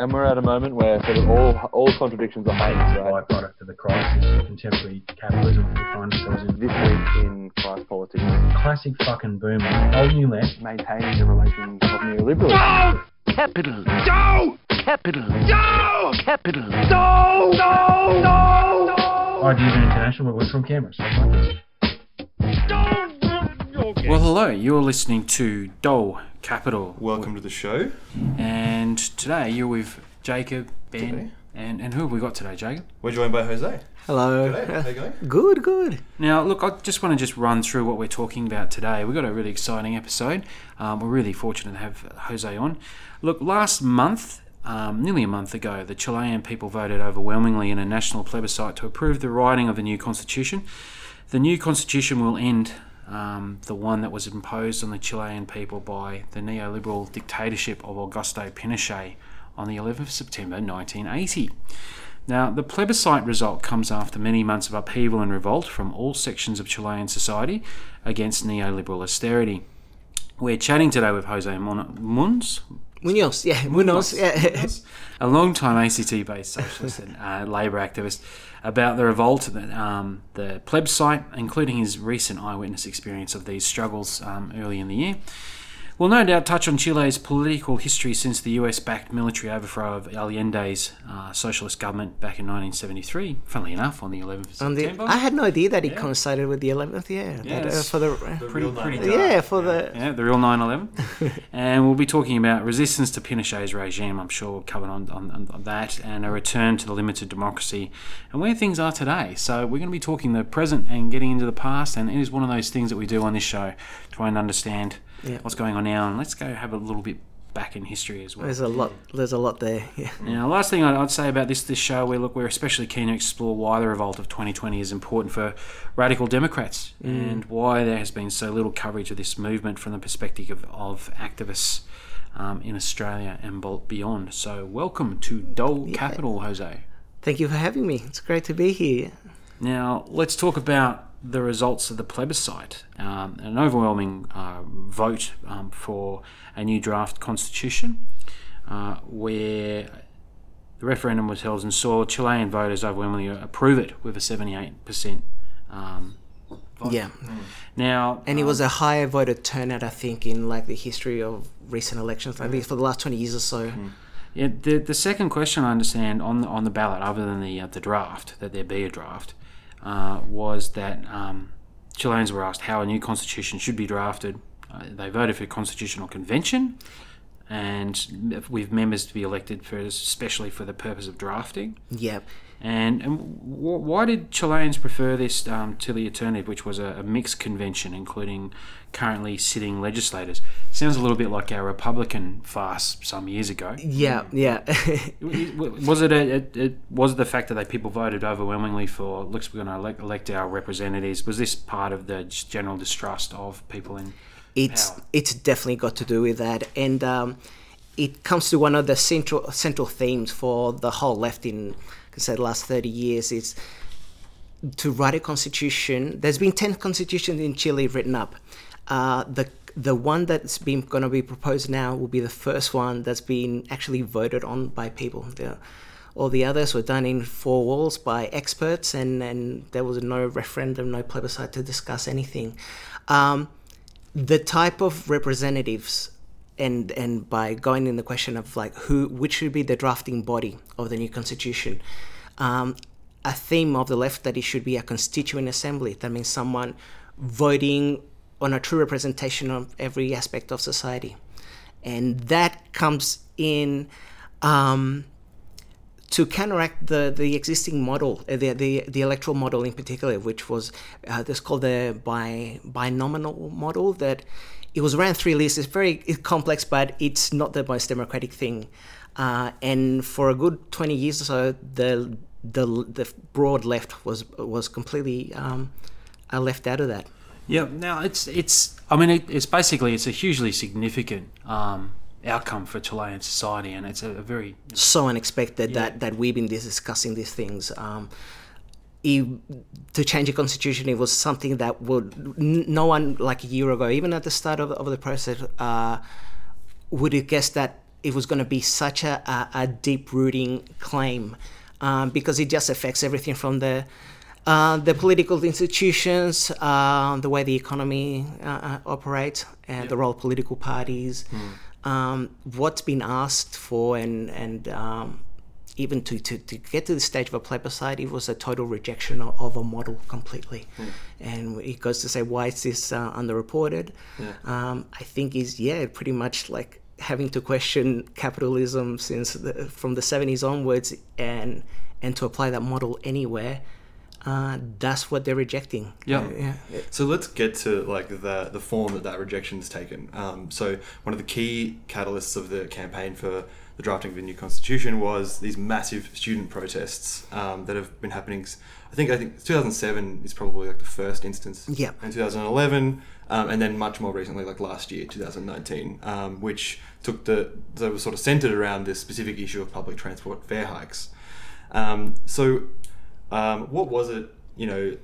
And we're at a moment where sort of all all contradictions are heightened, right? byproduct of the crisis of contemporary capitalism we find ourselves in. This week in class politics, Classic fucking boomer. Eh? Old new left. maintaining the relations of neoliberalism. No! Capital. No! Capital. No! Capital. No! No! No! Ideas International, but we're from Canberra, so it's like this. Well, hello. You're listening to Dole Capital, Welcome to the show. and today you're with Jacob, Ben, Today. and and who have we got today, Jacob? We're joined by Jose. Hello. G'day, how you going? Good, good. Now, look, I just want to just run through what we're talking about today. We've got a really exciting episode. Um, we're really fortunate to have Jose on. Look, last month, um, nearly a month ago, the Chilean people voted overwhelmingly in a national plebiscite to approve the writing of the new constitution. The new constitution will end um, the one that was imposed on the Chilean people by the neoliberal dictatorship of Augusto Pinochet on the 11th of September 1980. Now, the plebiscite result comes after many months of upheaval and revolt from all sections of Chilean society against neoliberal austerity. We're chatting today with Jose Muns, Munoz, yeah, Munoz, yeah. a long-time ACT-based socialist and uh, labour activist, about the revolt, the, um, the plebiscite, including his recent eyewitness experience of these struggles um, early in the year. We'll no doubt touch on Chile's political history since the US-backed military overthrow of Allende's uh, socialist government back in 1973. Funnily enough, on the 11th of On the, September. I had no idea that it coincided with the 11th, yeah. Yeah, that, uh, for the, pretty, pretty dark. yeah, for the, Yeah, the real 9/11, and we'll be talking about resistance to Pinochet's regime. I'm sure we'll cover on, on, on that, and a return to the limited democracy, and where things are today. So we're going to be talking the present and getting into the past, and it is one of those things that we do on this show, try and understand Yeah. what's going on now, and let's go have a little bit back in history as well. there's a lot, there's a lot there, yeah. Now, last thing I'd say about this this show, we look, we're especially keen to explore why the revolt of 2020 is important for radical Democrats and why there has been so little coverage of this movement from the perspective of, of activists um, in Australia and beyond. So, welcome to Dole Capital, Jose. Thank you for having me. It's great to be here. Now, let's talk about the results of the plebiscite. Um, an overwhelming uh, vote um, for a new draft constitution, uh, where the referendum was held and saw Chilean voters overwhelmingly approve it with a 78%. Um, vote. Yeah. Now, And it was a higher voter turnout, I think, in like the history of recent elections, at least for the last 20 years or so. Yeah, the, the second question I understand on the, on the ballot, other than the uh, the draft, that there be a draft, uh, was that um, Chileans were asked how a new constitution should be drafted. Uh, they voted for a constitutional convention, and with members to be elected for especially for the purpose of drafting. Yeah. And, and w- why did Chileans prefer this um, to the alternative, which was a, a mixed convention, including currently sitting legislators? Sounds a little bit like our Republican farce some years ago. Yeah, yeah. Was it a, it, it was it the fact that people voted overwhelmingly for looks we're going to elect, elect our representatives? Was this part of the general distrust of people in? it's Power. it's definitely got to do with that, and um, it comes to one of the central central themes for the whole left in, Say, the last thirty years. Is to write a constitution. There's been ten constitutions in Chile written up. Uh, the the one that's been going to be proposed now will be the first one that's been actually voted on by people. The, all the others were done in four walls by experts, and, and there was no referendum, no plebiscite to discuss anything. Um, the type of representatives and and by going in the question of like who which should be the drafting body of the new constitution um, a theme of the left that it should be a constituent assembly that means someone voting on a true representation of every aspect of society and that comes in um, to counteract the, the existing model, uh, the, the the electoral model in particular, which was uh, this called the bi binominal model. That it was around three lists. It's very it's complex, but it's not the most democratic thing. Uh, and for a good twenty years or so, the the the broad left was was completely um, uh, left out of that. Yeah, now it's it's. I mean, it, it's basically it's a hugely significant um, outcome for Chilean society, and it's a, a very so unexpected that, that we've been discussing these things. Um, to change a constitution, it was something that would no one like a year ago, even at the start of, of the process, uh, would have guessed that it was going to be such a, a, a deep rooting claim um, because it just affects everything from the uh, the political institutions, uh, the way the economy uh, uh, operates, and the role of political parties, um, what's been asked for, and and um, even to, to, to get to the stage of a plebiscite, it was a total rejection of, of a model completely. And it goes to say, why is this uh, underreported? Um, I think is yeah, pretty much like having to question capitalism since the, from the 70s onwards, and and to apply that model anywhere. Uh, that's what they're rejecting. Yeah. Uh, yeah. So let's get to like the the form that that rejection's taken. Um, so one of the key catalysts of the campaign for the drafting of the new constitution was these massive student protests um, that have been happening. I think I think 2007 is probably like the first instance. Yeah. In 2011, um, and then much more recently, like last year, 2019, um, which took the that was sort of centered around this specific issue of public transport fare hikes. Um, so, um, what was it, you know,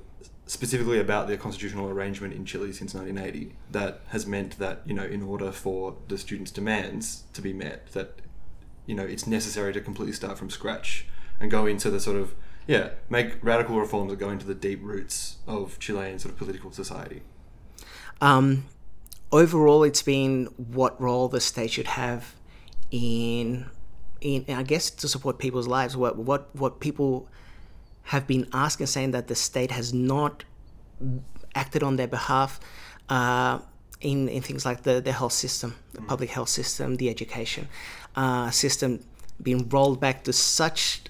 specifically about the constitutional arrangement in Chile since 1980 that has meant that, you know, in order for the students' demands to be met, that, you know, it's necessary to completely start from scratch and go into the sort of, yeah, make radical reforms that go into the deep roots of Chilean sort of political society? Um, overall, it's been what role the state should have in, in I guess, to support people's lives. What what what people have been asking, saying that the state has not acted on their behalf. Uh, in, in things like the, the health system, the public health system, the education uh, system being rolled back to such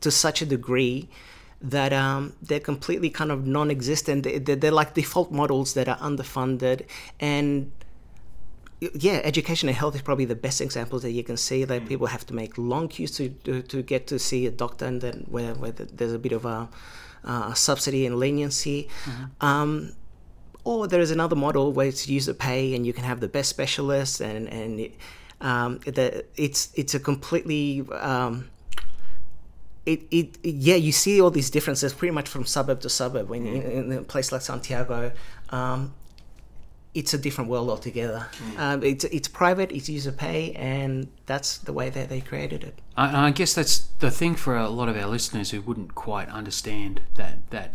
to such a degree that um, they're completely kind of non-existent. They- They're, they're like default models that are underfunded, and yeah, education and health is probably the best examples that you can see. That people have to make long queues to, to, to get to see a doctor, and then where, where the, there's a bit of a, uh, subsidy and leniency. Um, or there is another model where it's user pay and you can have the best specialists and and it, um, the, it's it's a completely um, it, it yeah you see all these differences pretty much from suburb to suburb when in, in a place like Santiago. Um, it's a different world altogether. Um, it's it's private it's user pay and that's the way that they created it. I, I guess that's the thing for a lot of our listeners who wouldn't quite understand that that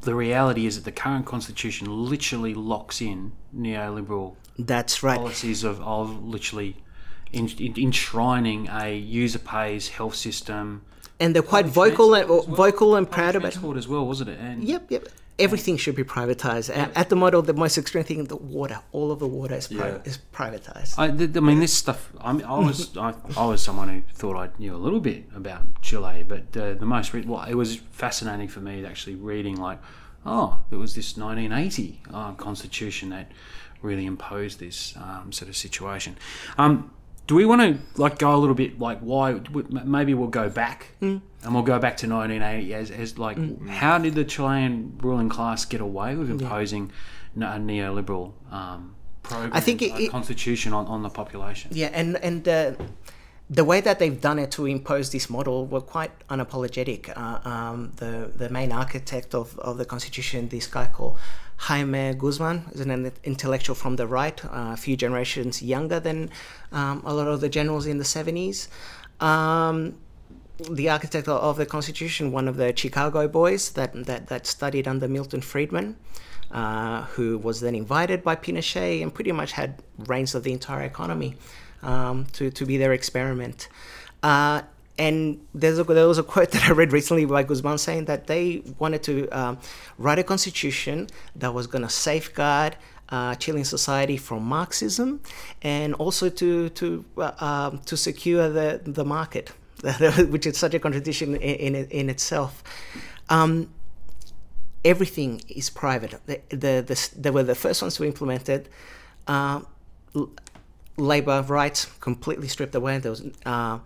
the reality is that the current constitution literally locks in neoliberal that's right policies of, of literally in, in, enshrining a user pays health system. and they're quite vocal and vocal and proud about it as well, wasn't it? And Yep, yep. Everything should be privatized. At the model, the most extreme thing, the water, all of the water is, pri- Yeah. is privatized. I, th- I mean, this stuff. I, mean, I was I, I was someone who thought I knew a little bit about Chile, but uh, the most re- well, it was fascinating for me actually reading like, oh, there was this 1980 uh, constitution that really impose this um, sort of situation. Um, do we want to like go a little bit like why? Maybe we'll go back and we'll go back to 1980 as, as like how did the Chilean ruling class get away with imposing a neoliberal um, program, I think it- a it- constitution on, on the population? yeah, and and uh, the way that they've done it to impose this model were quite unapologetic. Uh, um, the the main architect of, of the constitution, this guy called Jaime Guzman, is an intellectual from the right, uh, a few generations younger than um, a lot of the generals in the seventies. Um, the architect of the Constitution, one of the Chicago boys that that, that studied under Milton Friedman, uh, who was then invited by Pinochet and pretty much had reins of the entire economy um, to to be their experiment. Uh, and there's a, there was a quote that I read recently by Guzman saying that they wanted to um, write a constitution that was going to safeguard uh, Chilean society from Marxism, and also to to uh, um, to secure the the market, which is such a contradiction in in, in itself. Um, everything is private. The, the, the, they were the first ones to implement it. Uh, labor rights completely stripped away. There was uh,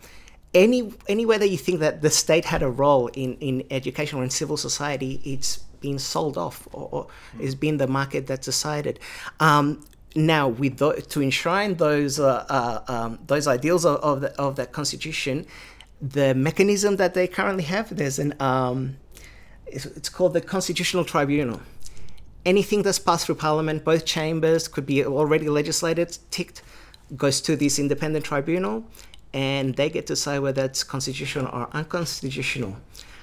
any anywhere that you think that the state had a role in, in education or in civil society, it's been sold off or, or it's been the market that decided. Um, now, with to enshrine those uh, uh, um, those ideals of, of, the, of that constitution, the mechanism that they currently have, there's an um, it's, it's called the Constitutional Tribunal. Anything that's passed through Parliament, both chambers, could be already legislated, ticked. Goes to this independent tribunal, and they get to say whether it's constitutional or unconstitutional.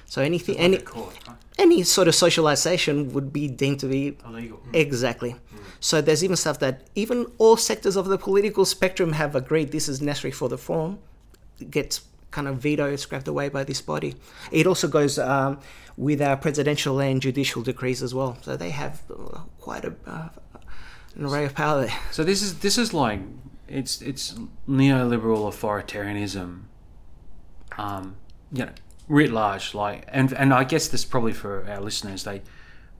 So anything, any Court, any sort of socialization would be deemed to be Illegal. Exactly. So there's even stuff that even all sectors of the political spectrum have agreed this is necessary for the form, gets kind of vetoed, scrapped away by this body. It also goes um, with our presidential and judicial decrees as well. So they have uh, quite a uh, an array of power there. So this is this is like it's it's neoliberal authoritarianism, um, you know, writ large. Like, and and I guess this probably for our listeners, they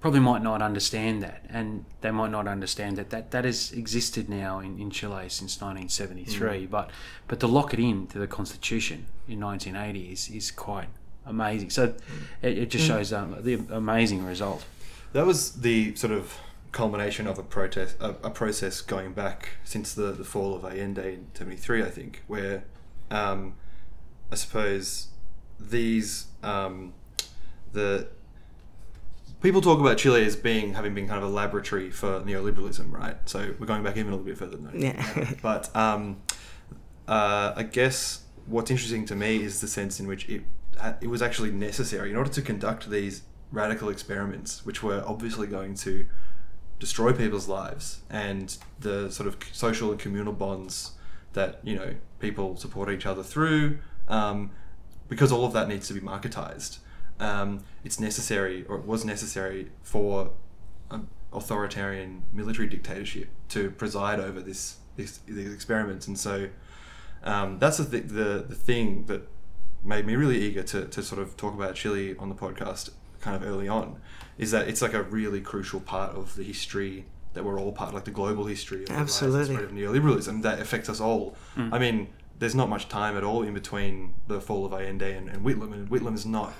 probably might not understand that, and they might not understand that that, that has existed now in, in Chile since 1973. But but to lock it in to the constitution in 1980 is, is quite amazing. So it, it just shows um, the amazing result. That was the sort of culmination of a protest, a, a process going back since the, the fall of Allende in '73, I think, where um, I suppose these um, the people talk about Chile as being having been kind of a laboratory for neoliberalism, right? So we're going back even a little bit further than that. Yeah. But um, uh, I guess what's interesting to me is the sense in which it it was actually necessary in order to conduct these radical experiments, which were obviously going to destroy people's lives and the sort of social and communal bonds that you know people support each other through. Um, because all of that needs to be marketized. Um, it's necessary, or it was necessary, for an authoritarian military dictatorship to preside over this, this these experiments, and so um, that's the, th- the the thing that made me really eager to, to sort of talk about Chile on the podcast kind of early on, is that it's like a really crucial part of the history that we're all part, like the global history of the rise and Absolutely. spread of neoliberalism that affects us all. I mean, there's not much time at all in between the fall of Allende and, and Whitlam, and Whitlam is not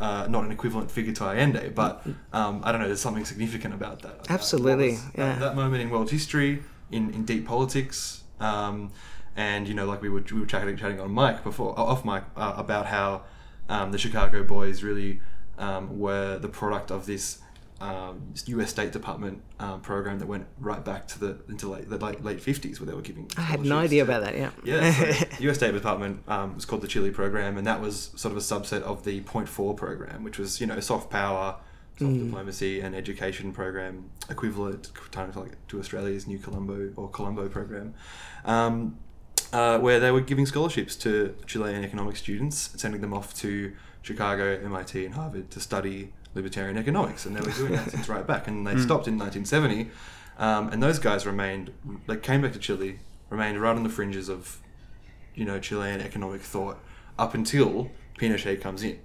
uh, not an equivalent figure to Allende, but um, I don't know. There's something significant about that. about Absolutely, what was- yeah. That, that moment in world history, in, in deep politics, um, and you know, like we were we were chatting chatting on mic before, off mic, uh, about how um, the Chicago Boys really um, were the product of this um, U.S. State Department um, program that went right back to the into late, the late late 50s, where they were giving. I had no idea about that. Yeah. yeah, so U.S. State Department um, was called the Chile program, and that was sort of a subset of the Point Four program, which was you know soft power, soft diplomacy, and education program equivalent kind of like to Australia's New Colombo or Colombo program, um, uh, where they were giving scholarships to Chilean economic students, sending them off to Chicago, MIT, and Harvard to study libertarian economics, and they were doing that since right back, and they stopped in 1970. Um, and those guys remained, they came back to Chile, remained right on the fringes of, you know, Chilean economic thought up until Pinochet comes in.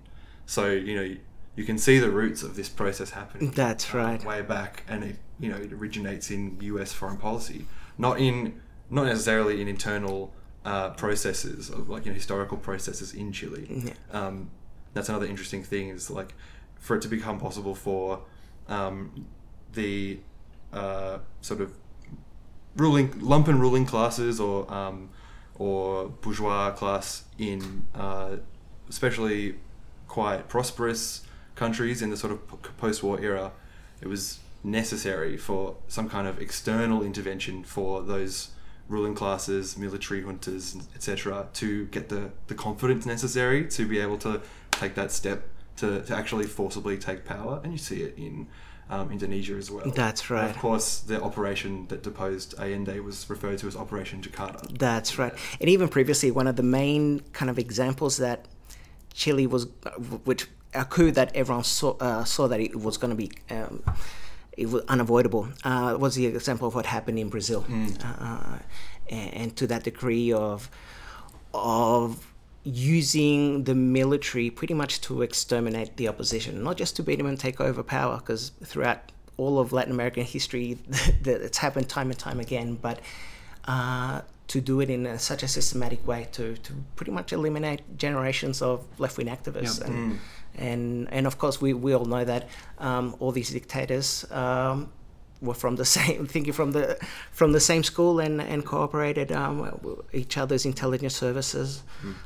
So, you know, you can see the roots of this process happening. That's uh, right. way back, and it, you know, it originates in U.S. foreign policy, not in, not necessarily in internal uh, processes, of like you know, historical processes in Chile. Um, that's another interesting thing is like, for it to become possible for um, the uh, sort of ruling lumpen ruling classes or um, or bourgeois class in uh, especially quite prosperous countries in the sort of post-war era, it was necessary for some kind of external intervention for those ruling classes, military juntas etc., to get the, the confidence necessary to be able to take that step to, to actually forcibly take power. And you see it in um, Indonesia as well. That's right. of course, the operation that deposed Allende was referred to as Operation Jakarta. That's right. And even previously, one of the main kind of examples that Chile was, uh, which a coup that everyone saw, uh, saw that it was going to be. Um, it was unavoidable. Uh, was the example of what happened in Brazil, uh, and, and to that degree of of using the military pretty much to exterminate the opposition, not just to beat them and take over power, because throughout all of Latin American history, it's happened time and time again. But uh, to do it in a, such a systematic way to, to pretty much eliminate generations of left wing activists. Yep. And, and and of course, we, we all know that um, all these dictators. Um, were from the same thinking from the from the same school and and cooperated um, each other's intelligence services.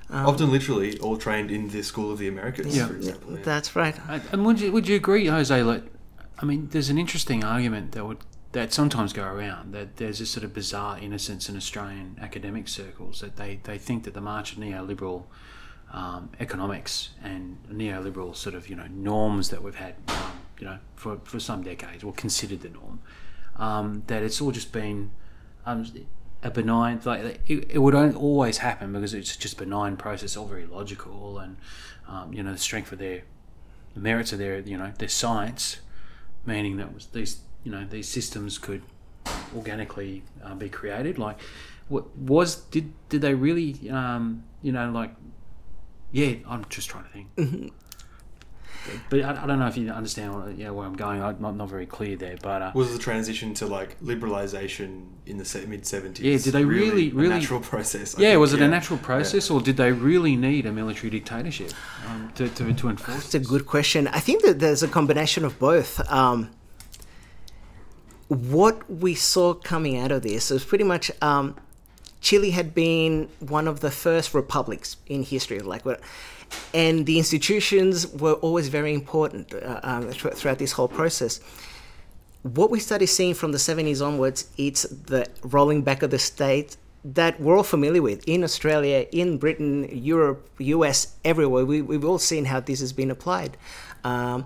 Um, Often, literally, all trained in the School of the Americas, Yeah. for example. yeah. That's right. And- And would you would you agree, Jose? Like, I mean, there's an interesting argument that would that sometimes go around that there's this sort of bizarre innocence in Australian academic circles that they, they think that the march of neoliberal um, economics and neoliberal sort of you know norms that we've had um, you know for, for some decades or considered the norm um, that it's all just been um, a benign like it, it would always happen because it's just a benign process all very logical and um, you know the strength of their the merits of their you know their science meaning that was these you know these systems could organically uh, be created. Like what was did did they really um, you know like yeah i'm just trying to think but I, I don't know if you understand what, yeah, where i'm going i'm not, not very clear there but uh, Was the transition to like liberalization in the mid 70s? Yeah, did they really- a really- natural process? I yeah think, was it yeah. a natural process or did they really need a military dictatorship um, to, to, to enforce It's a good question. I think that there's a combination of both. Um, what we saw coming out of this was pretty much um, Chile had been one of the first republics in history, like, what- and the institutions were always very important uh, um, thr- throughout this whole process. What we started seeing from the 70s onwards, it's the rolling back of the state that we're all familiar with in Australia, in Britain, Europe, US, everywhere. We, we've all seen how this has been applied. Um,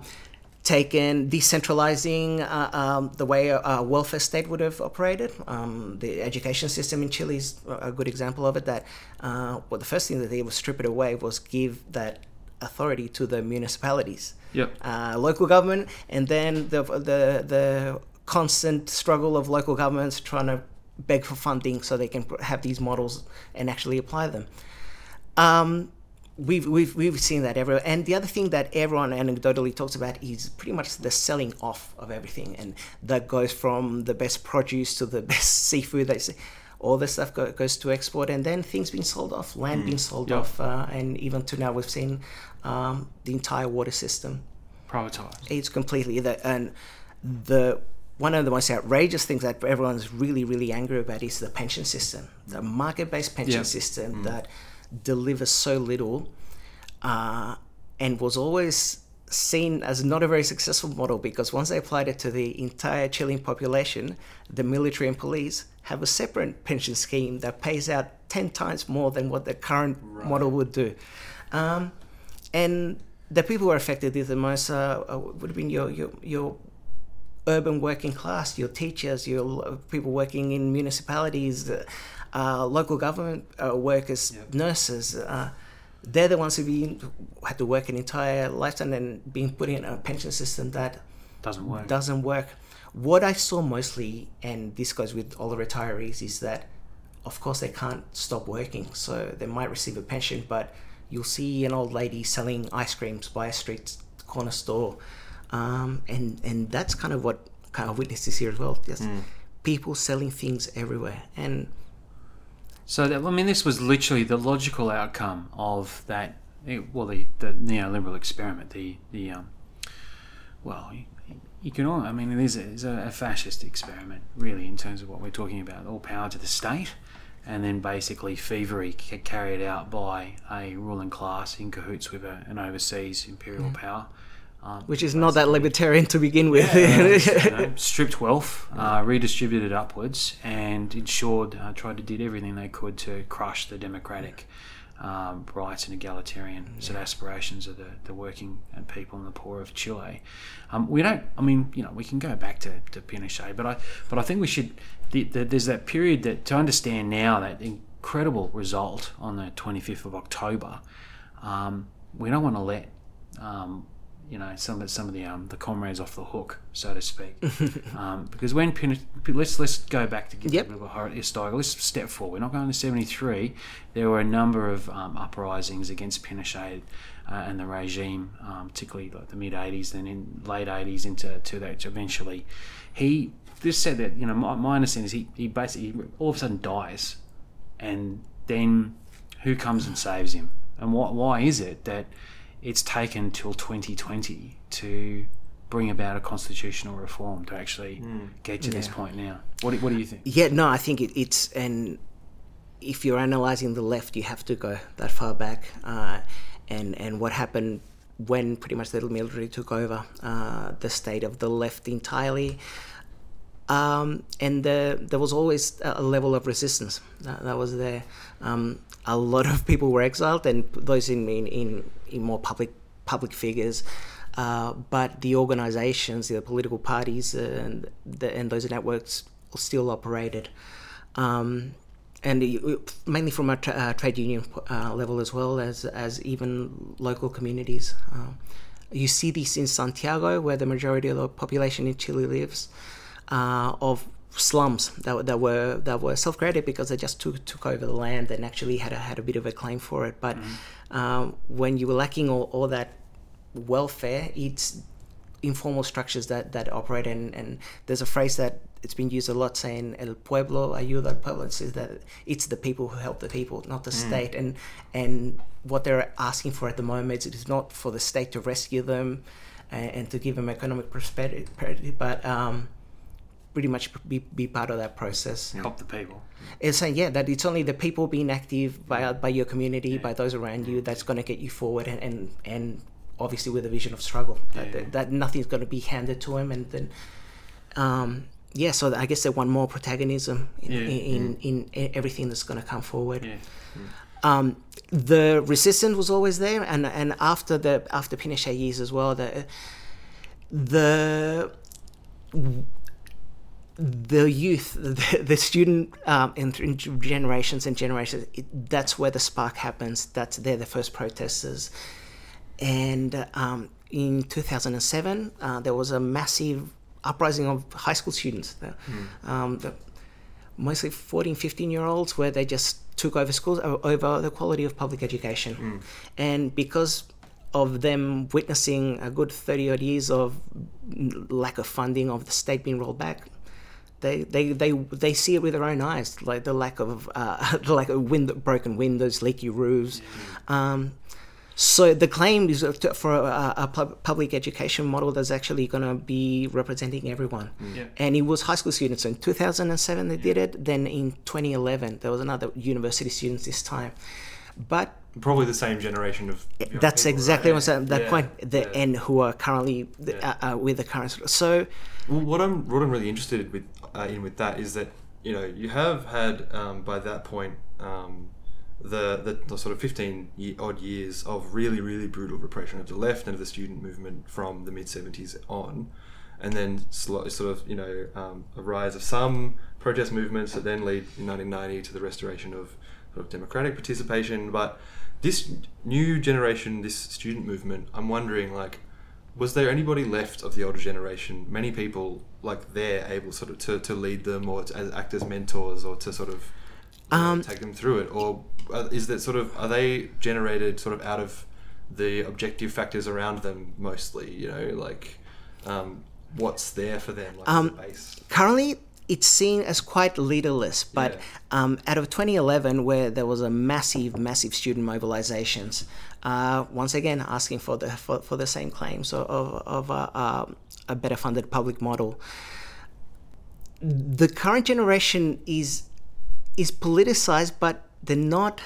taken decentralizing uh, um, the way a, a welfare state would have operated. Um, the education system in Chile is a a good example of it. That uh, well, the first thing that they did was strip it away was give that authority to the municipalities, Yep. uh, local government, and then the the the constant struggle of local governments trying to beg for funding so they can have these models and actually apply them. Um, we've, we've, we've seen that everywhere. And the other thing that everyone anecdotally talks about is pretty much the selling off of everything. And that goes from the best produce to the best seafood. They say, all this stuff go, goes to export. And then things being sold off, land being sold Yep. off. Uh, and even to now, we've seen um, the entire water system privatized it's completely that and the one of the most outrageous things that everyone's really really angry about is the pension system the market-based pension Yeah. system that delivers so little uh, and was always seen as not a very successful model because once they applied it to the entire Chilean population, the military and police have a separate pension scheme that pays out 10 times more than what the current model would do. Um, and the people who are affected the most uh, would have been your, your, your urban working class, your teachers, your people working in municipalities, uh, uh, local government uh, workers, nurses. Uh, they're the ones who been, had to work an entire lifetime and being put in a pension system that doesn't work doesn't work. What I saw mostly, and this goes with all the retirees, is that of course they can't stop working, so they might receive a pension, but you'll see an old lady selling ice creams by a street corner store, um, and and that's kind of what kind of witnesses here as well. Just people selling things everywhere, and So that, I mean, this was literally the logical outcome of that. eh, Well, the, the neoliberal experiment. The the um, well, you, you can all. I mean, it is a, it's a, fascist experiment, really, in terms of what we're talking about. All power to the state, and then basically thievery carried out by a ruling class in cahoots with a, an overseas imperial power. Um, which is not that libertarian to begin with. you know, stripped wealth, uh, redistributed upwards, and ensured, uh, tried to did everything they could to crush the democratic um, rights and egalitarian sort of aspirations of the, the working and people and the poor of Chile. Um, we don't. I mean, you know, we can go back to, to Pinochet, but I but I think we should. The, the, there's that period that to understand now that incredible result on the 25th of October. Um, we don't want to let um, you know some of some of the um, the comrades off the hook, so to speak, um, because when let's let's go back to give Yep. a bit of a historical. Let's step forward. We're not going to seventy three. There were a number of um, uprisings against Pinochet uh, and the regime, um, particularly like the mid eighties, then in late eighties into to that. Eventually, he just said that you know my, my understanding is he he basically all of a sudden dies, and then who comes and saves him? And why, why is it that it's taken till 2020 to bring about a constitutional reform to actually get to this point now? What do, what do you think? Yeah, no, I think it, it's and if you're analyzing the left, you have to go that far back, uh, and and what happened when pretty much the military took over uh, the state of the left entirely. Um, and the, there was always a level of resistance that, that was there. Um, a lot of people were exiled, and those in in, in, in more public public figures. Uh, but the organisations, the political parties, and the, and those networks still operated. Um, and mainly from a tra- uh, trade union uh, level as well as as even local communities. Uh, you see this in Santiago, where the majority of the population in Chile lives, uh, of slums that, that were that were self-created because they just took took over the land and actually had a, had a bit of a claim for it. But um, when you were lacking all, all that welfare, it's informal structures that, that operate. And, and there's a phrase that it's been used a lot saying el pueblo ayuda al pueblo. It says that it's the people who help the people not the state. And and what they're asking for at the moment is it is not for the state to rescue them and, and to give them economic prosperity but um, pretty much be, be part of that process. Help the people. it's saying yeah that it's only the people being active by by your community by those around you that's going to get you forward and and, and obviously with a vision of struggle. That, Yeah. that, that nothing's going to be handed to him and then um yeah so i guess they want more protagonism in, Yeah. in, in, in everything that's going to come forward. Yeah. um, the resistance was always there, and and after the after Pinochet years as well, the the the youth, the, the student um, in, in generations and generations, it, that's where the spark happens. That's they're the first protesters, and um, in 2007 uh, there was a massive uprising of high school students. The, um, the, mostly 14, 15 year olds where they just took over schools over the quality of public education. And because of them witnessing a good 30 odd years of lack of funding of the state being rolled back, they, they, they, they see it with their own eyes, like the lack of uh, the lack of wind, broken windows, leaky roofs. Um, so the claim is for a, a pub- public education model that's actually going to be representing everyone. Yeah. And it was high school students. So in 2007 they did it. Then in 2011 there was another university students this time. But Probably the same generation of. that's people, exactly right? what's at that Yeah, point. The yeah. and who are currently the, Yeah. uh, uh, with the current. So Well, what I'm what I'm really interested with uh, in with that is that you know you have had um, by that point um, the, the the sort of 15 ye- odd years of really really brutal repression of the left and of the student movement from the mid 70s on, and then sort of you know um, a rise of some protest movements that then lead in 1990 to the restoration of sort of democratic participation, but this new generation, this student movement, I'm wondering like was there anybody left of the older generation many people like they're able sort of to, to lead them or to as, act as mentors or to sort of know, Um, take them through it? Or uh, is that sort of are they generated sort of out of the objective factors around them mostly you know? Like um, what's there for them like Um, base? currently it's seen as quite leaderless but Yeah. um, out of 2011 where there was a massive massive student mobilizations uh, once again asking for the for, for the same claims of, of, a, um, a better funded public model the current generation is is politicized but they're not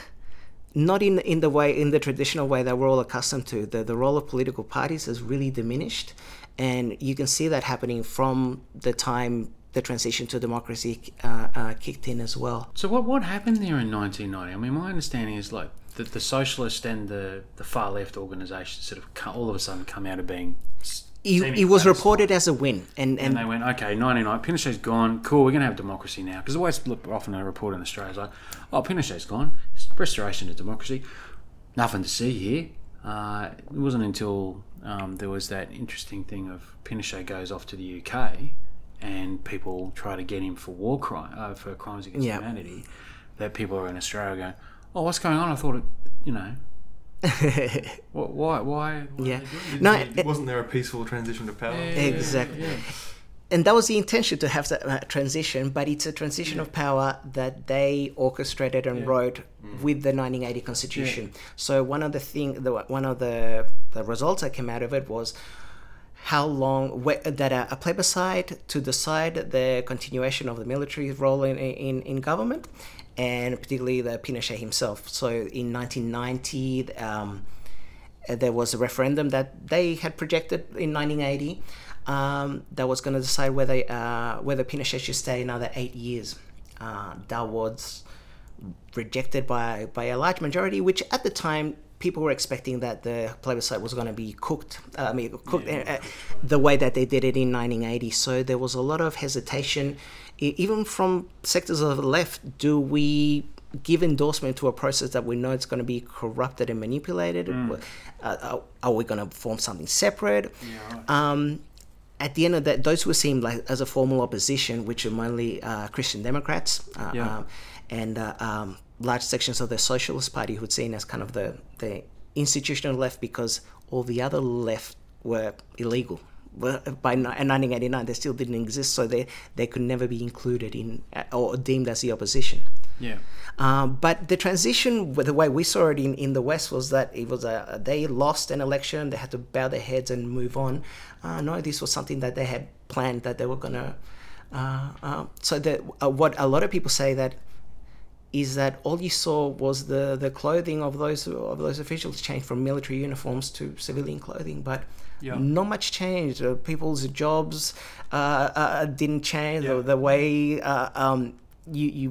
not in in the way in the traditional way that we're all accustomed to. The the role of political parties has really diminished, and you can see that happening from the time the transition to democracy uh, uh, kicked in as well. So what what happened there in 1990? I mean, my understanding is like that the socialist and the, the far left organisations sort of all of a sudden come out of being. It, it was reported as a win, and And and they went, okay, 99, Pinochet's gone, cool, we're going to have democracy now. Because the way it's often a report in Australia is like, oh, Pinochet's gone, it's restoration of democracy, nothing to see here. Uh, it wasn't until um, there was that interesting thing of Pinochet goes off to the UK and people try to get him for war crime, uh, for crimes against Yeah. humanity, that people are in Australia going, oh, what's going on? I thought it, you know, wh- why, why? why yeah, are they doing this? no, Did- it- wasn't there a peaceful transition to power Exactly. Yeah. and that was the intention to have that uh, transition, but it's a transition of power that they orchestrated and wrote with the 1980 Constitution. So one of the thing, the, one of the the results that came out of it was how long that a, a plebiscite to decide the continuation of the military role in, in, in government, and particularly the Pinochet himself. So in 1990. Um, there was a referendum that they had projected in 1980. um, that was going to decide whether uh, whether Pinochet should stay another eight years. Uh, that was rejected by by a large majority, which at the time people were expecting that the plebiscite was going to be cooked. Uh, I mean, cooked uh, the way that they did it in 1980. So there was a lot of hesitation, even from sectors of the left. Do we give endorsement to a process that we know it's going to be corrupted and manipulated? Uh, uh, are we going to form something separate? um, at the end of that, those who were seen like as a formal opposition, which are mainly uh, Christian Democrats, uh, Yeah. um, and uh, um, large sections of the Socialist Party, who'd seen as kind of the the institutional left because all the other left were illegal. Well, by 1989, they still didn't exist, so they they could never be included in uh, or deemed as the opposition. Yeah. Um, but the transition, the way we saw it in, in the West, was that it was a they lost an election, they had to bow their heads and move on. Uh, no, this was something that they had planned that they were gonna. Uh, uh, so that uh, what a lot of people say that is that all you saw was the, the clothing of those of those officials change from military uniforms to civilian clothing, but Yeah. not much changed. Uh, people's jobs uh, uh, didn't change. Yeah. The, the way uh, um, you you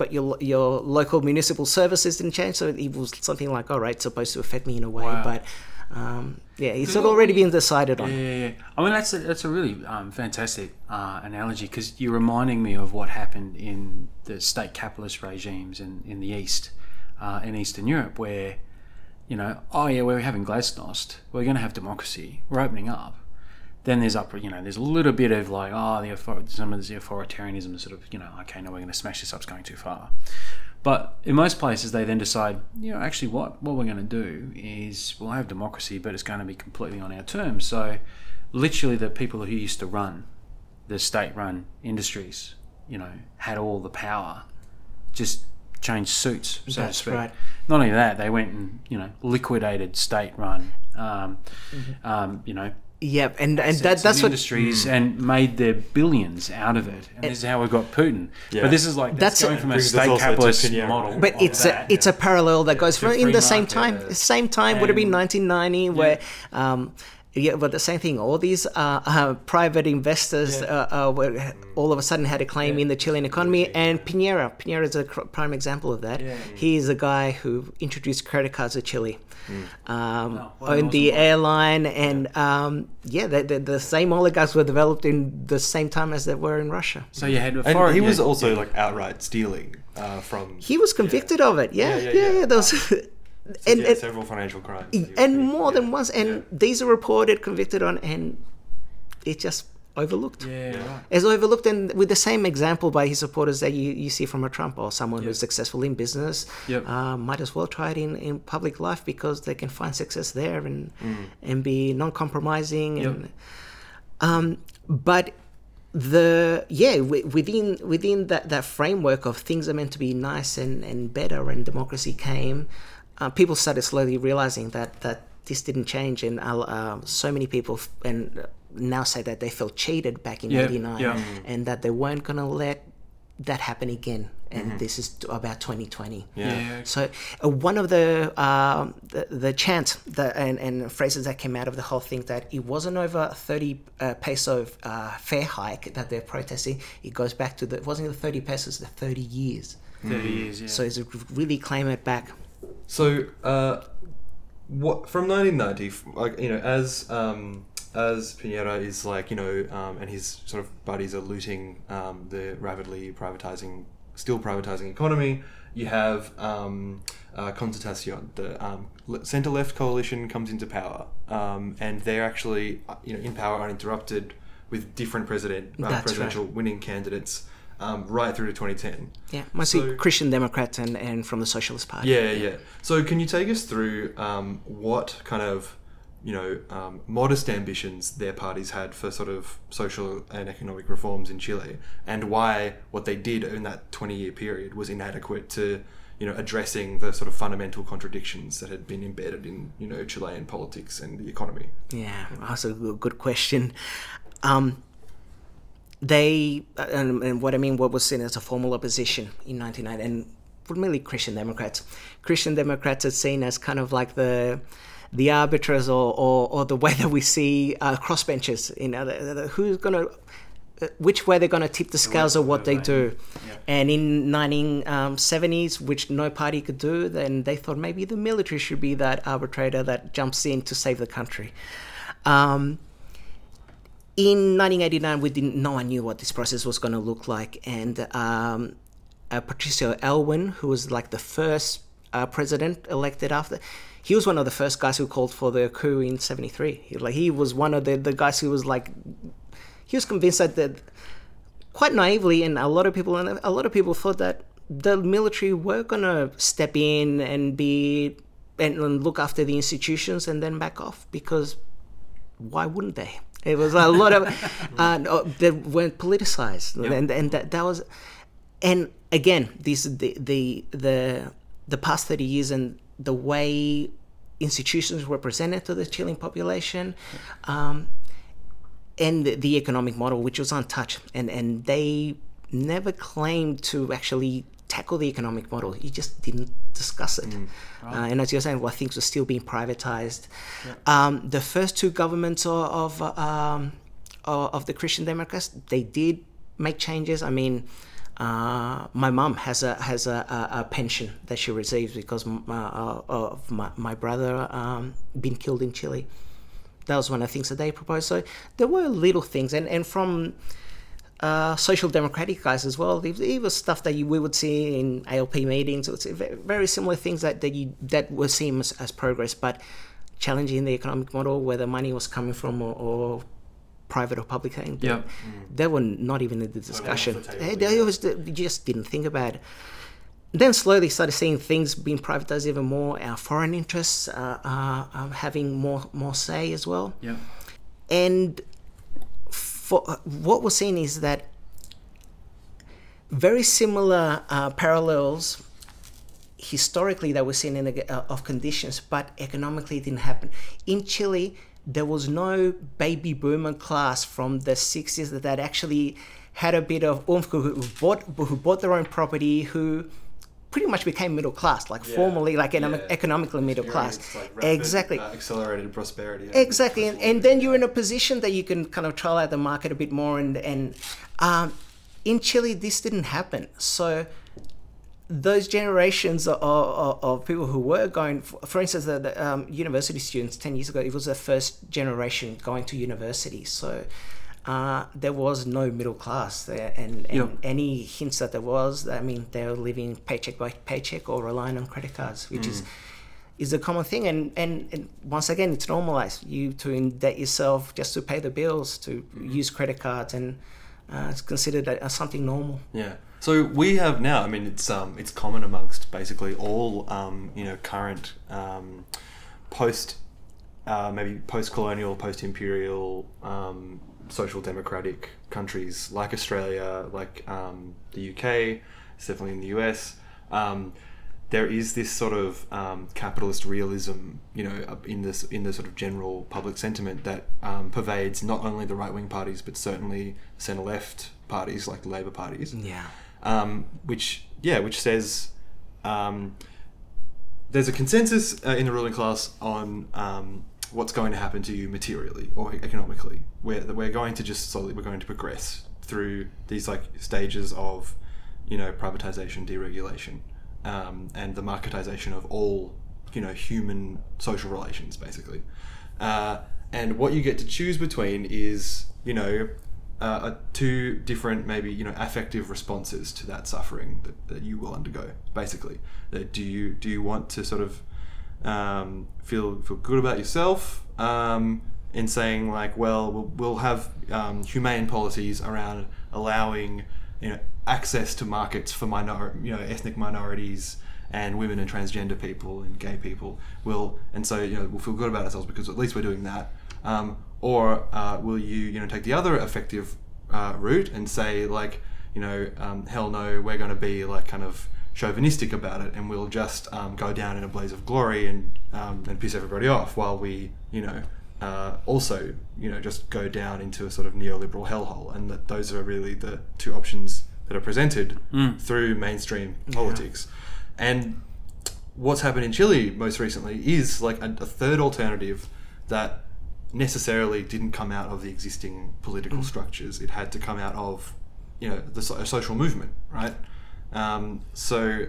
got your your local municipal services didn't change. So it was something like, all right, it's supposed to affect me in a way, Wow. but um, yeah, it's had already been decided on. Yeah, yeah, yeah. I mean, that's a, that's a really um, fantastic uh, analogy because you're reminding me of what happened in the state capitalist regimes in, in the East, uh, in Eastern Europe, where, you know, oh yeah, we're having glasnost, we're going to have democracy, we're opening up. Then there's up, you know, there's a little bit of like, oh, the some of the authoritarianism is sort of, you know, okay, no, we're going to smash this up, it's going too far. But in most places, they then decide, you know, actually, what what we're going to do is we'll have democracy, but it's going to be completely on our terms. So, literally, the people who used to run the state-run industries, you know, had all the power, just changed suits, so That's to speak. right. Not only that, they went and you know liquidated state-run, um, Mm-hmm. um, you know, Yep, and and assets that, and that's what industries and made their billions out of it. And this is how we got Putin. Yeah. But this is like that's, That's- going from a state capitalist Piñera. model. But of it's that a it's a parallel that goes to from in the same market. time. Same time would have been And- 1990, where um, yeah, but the same thing. All these uh, uh, private investors uh, uh, were, all of a sudden had a claim in the Chilean economy, and Piñera. Piñera is a cr- prime example of that. He is a guy who introduced credit cards to Chile. Um, Wow, what owned the awesome guy. airline, and um, yeah, the, the, the same oligarchs were developed in the same time as they were in Russia. So you had a And foreign, he was also like outright stealing uh, from He was convicted of it. Yeah, Yeah, yeah, yeah, yeah. yeah. there was- and, and- several financial crimes. that he was and pretty- more than once and these are reported convicted on and it just overlooked yeah, right. it's overlooked and with the same example by his supporters that you, you see from a trump or someone who's successful in business Yep. uh, might as well try it in, in public life because they can find success there and and be non-compromising Yep. and um, but the yeah wi- within within that, that framework of things are meant to be nice and, and better and democracy came uh, people started slowly realizing that that this didn't change and uh, uh, so many people f- and uh, now say that they felt cheated back in Yeah, 89 yeah. and that they weren't going to let that happen again and this is t- about 2020 Yeah. Yeah. so uh, one of the, um the the chant the, and, and phrases that came out of the whole thing that it wasn't over 30 uh, peso uh, fare hike that they're protesting. It goes back to the it wasn't the 30 pesos, the 30 years. 30 years, yeah. So it's a really claim it back. So, uh, what from 1990, like you know, as um, as Pinera is like you know, um, and his sort of buddies are looting um, the rapidly privatizing, still privatizing economy. You have um, uh, Concertacion, the um, centre left coalition comes into power, um, and they're actually uh, you know in power uninterrupted with different president uh, That's right. presidential winning candidates um, right through to 2010. Yeah, mostly So- Christian Democrats and, and from the Socialist Party. Yeah, yeah. So, can you take us through um, what kind of, you know, um, modest ambitions their parties had for sort of social and economic reforms in Chile, and why what they did in that twenty-year period was inadequate to, you know, addressing the sort of fundamental contradictions that had been embedded in, you know, Chilean politics and the economy. Yeah, that's a good good question. Um, they uh, and, and what I mean, what was seen as a formal opposition in 1990, and primarily Christian Democrats. Christian Democrats are seen as kind of like the the arbiters or, or, or the way that we see uh, crossbenchers. You know, the, the, who's going to which way they're going to tip the scales of what they do. And in 1970s, which no party could do, then they thought maybe the military should be that arbitrator that jumps in to save the country. Um, in 1989, we didn't. No one knew what this process was going to look like, and um, uh, Patricio Aylwin, who was like the first uh, president elected after, he was one of the first guys who called for the coup in '73. He, like he was one of the, the guys who was like, he was convinced that, that quite naively, and a lot of people and a lot of people thought that the military were going to step in and be and, and look after the institutions and then back off because why wouldn't they? It was a lot of uh, no, that weren't politicized, and and that, that was, and again, these the the the the past thirty years and the way institutions were presented to the Chilean population, um, and the, the economic model, which was untouched, and and they never claimed to actually tackle the economic model. You just didn't discuss it. Uh, and as you're saying, well, things were still being privatized. Um, the first two governments of of, uh, um, of the Christian Democrats, they did make changes. I mean. Uh, my mum has a has a, a, a pension that she receives because m- uh, of my, my brother um, been killed in Chile. That was one of the things that they proposed. So there were little things, and and from uh, social democratic guys as well. It, was stuff that you, we would see in ALP meetings. It's very similar things that, that you that were seen as, as progress, but challenging the economic model, where the money was coming from, or, or private or public thing. they- Yeah. They were not even in the discussion. the table, They, they was they just didn't think about it. Then slowly started seeing things being privatized even more. Our foreign interests uh, uh, um, having more more say as well Yeah. and for what we're seeing is that very similar uh, parallels historically that we're seeing in the, uh, of conditions, but economically it didn't happen. In Chile, there was no baby boomer class from the 60s that, actually had a bit of oomph, who bought who bought their own property, who pretty much became middle class, like formally, like yeah. economically middle class. Like, rapid, exactly. uh, accelerated prosperity. Exactly, and, and then you're in a position that you can kind of trial out the market a bit more. And and um, in Chile, this didn't happen. So those generations of, of, of people who were going, for, for instance, the, the um, university students ten years ago, it was the first generation going to university. So. Uh, there was no middle class there, and, and Yep. any hints that there was, I mean, they were living paycheck by paycheck or relying on credit cards, which is is a common thing and, and and once again it's normalized you to indebt yourself just to pay the bills to use credit cards and uh, it's considered a, as something normal Yeah. So we have now. I mean, it's um, it's common amongst basically all um, you know current um, post uh, maybe post-colonial, post-imperial, um, social democratic countries like Australia, like um, the UK, it's definitely in the US. Um, there is this sort of um, capitalist realism, you know, in this in the sort of general public sentiment that um, pervades not only the right wing parties but certainly centre left parties like the Labor parties yeah um, which yeah, which says um, there's a consensus uh, in the ruling class on um, what's going to happen to you materially or economically. That we're going to just slowly we're going to progress through these like stages of you know privatization, deregulation, um, and the marketization of all you know human social relations basically. Uh, and what you get to choose between is you know uh, uh, two different maybe you know affective responses to that suffering that, that you will undergo basically do you do you want to sort of um, feel feel good about yourself um, in saying like well we'll, we'll have um, humane policies around allowing you know access to markets for minor you know ethnic minorities and women and transgender people and gay people. Will and so you know we'll feel good about ourselves because at least we're doing that. Um, or uh, will you you know take the other effective uh, route and say like you know um, hell no we're going to be like kind of chauvinistic about it and we'll just um, go down in a blaze of glory and um, and piss everybody off while we you know uh, also you know just go down into a sort of neoliberal hellhole and that those are really the two options that are presented through mainstream politics and what's happened in Chile most recently is like a, a third alternative that necessarily didn't come out of the existing political Mm. structures. It had to come out of, you know, the a social movement, right? Um, so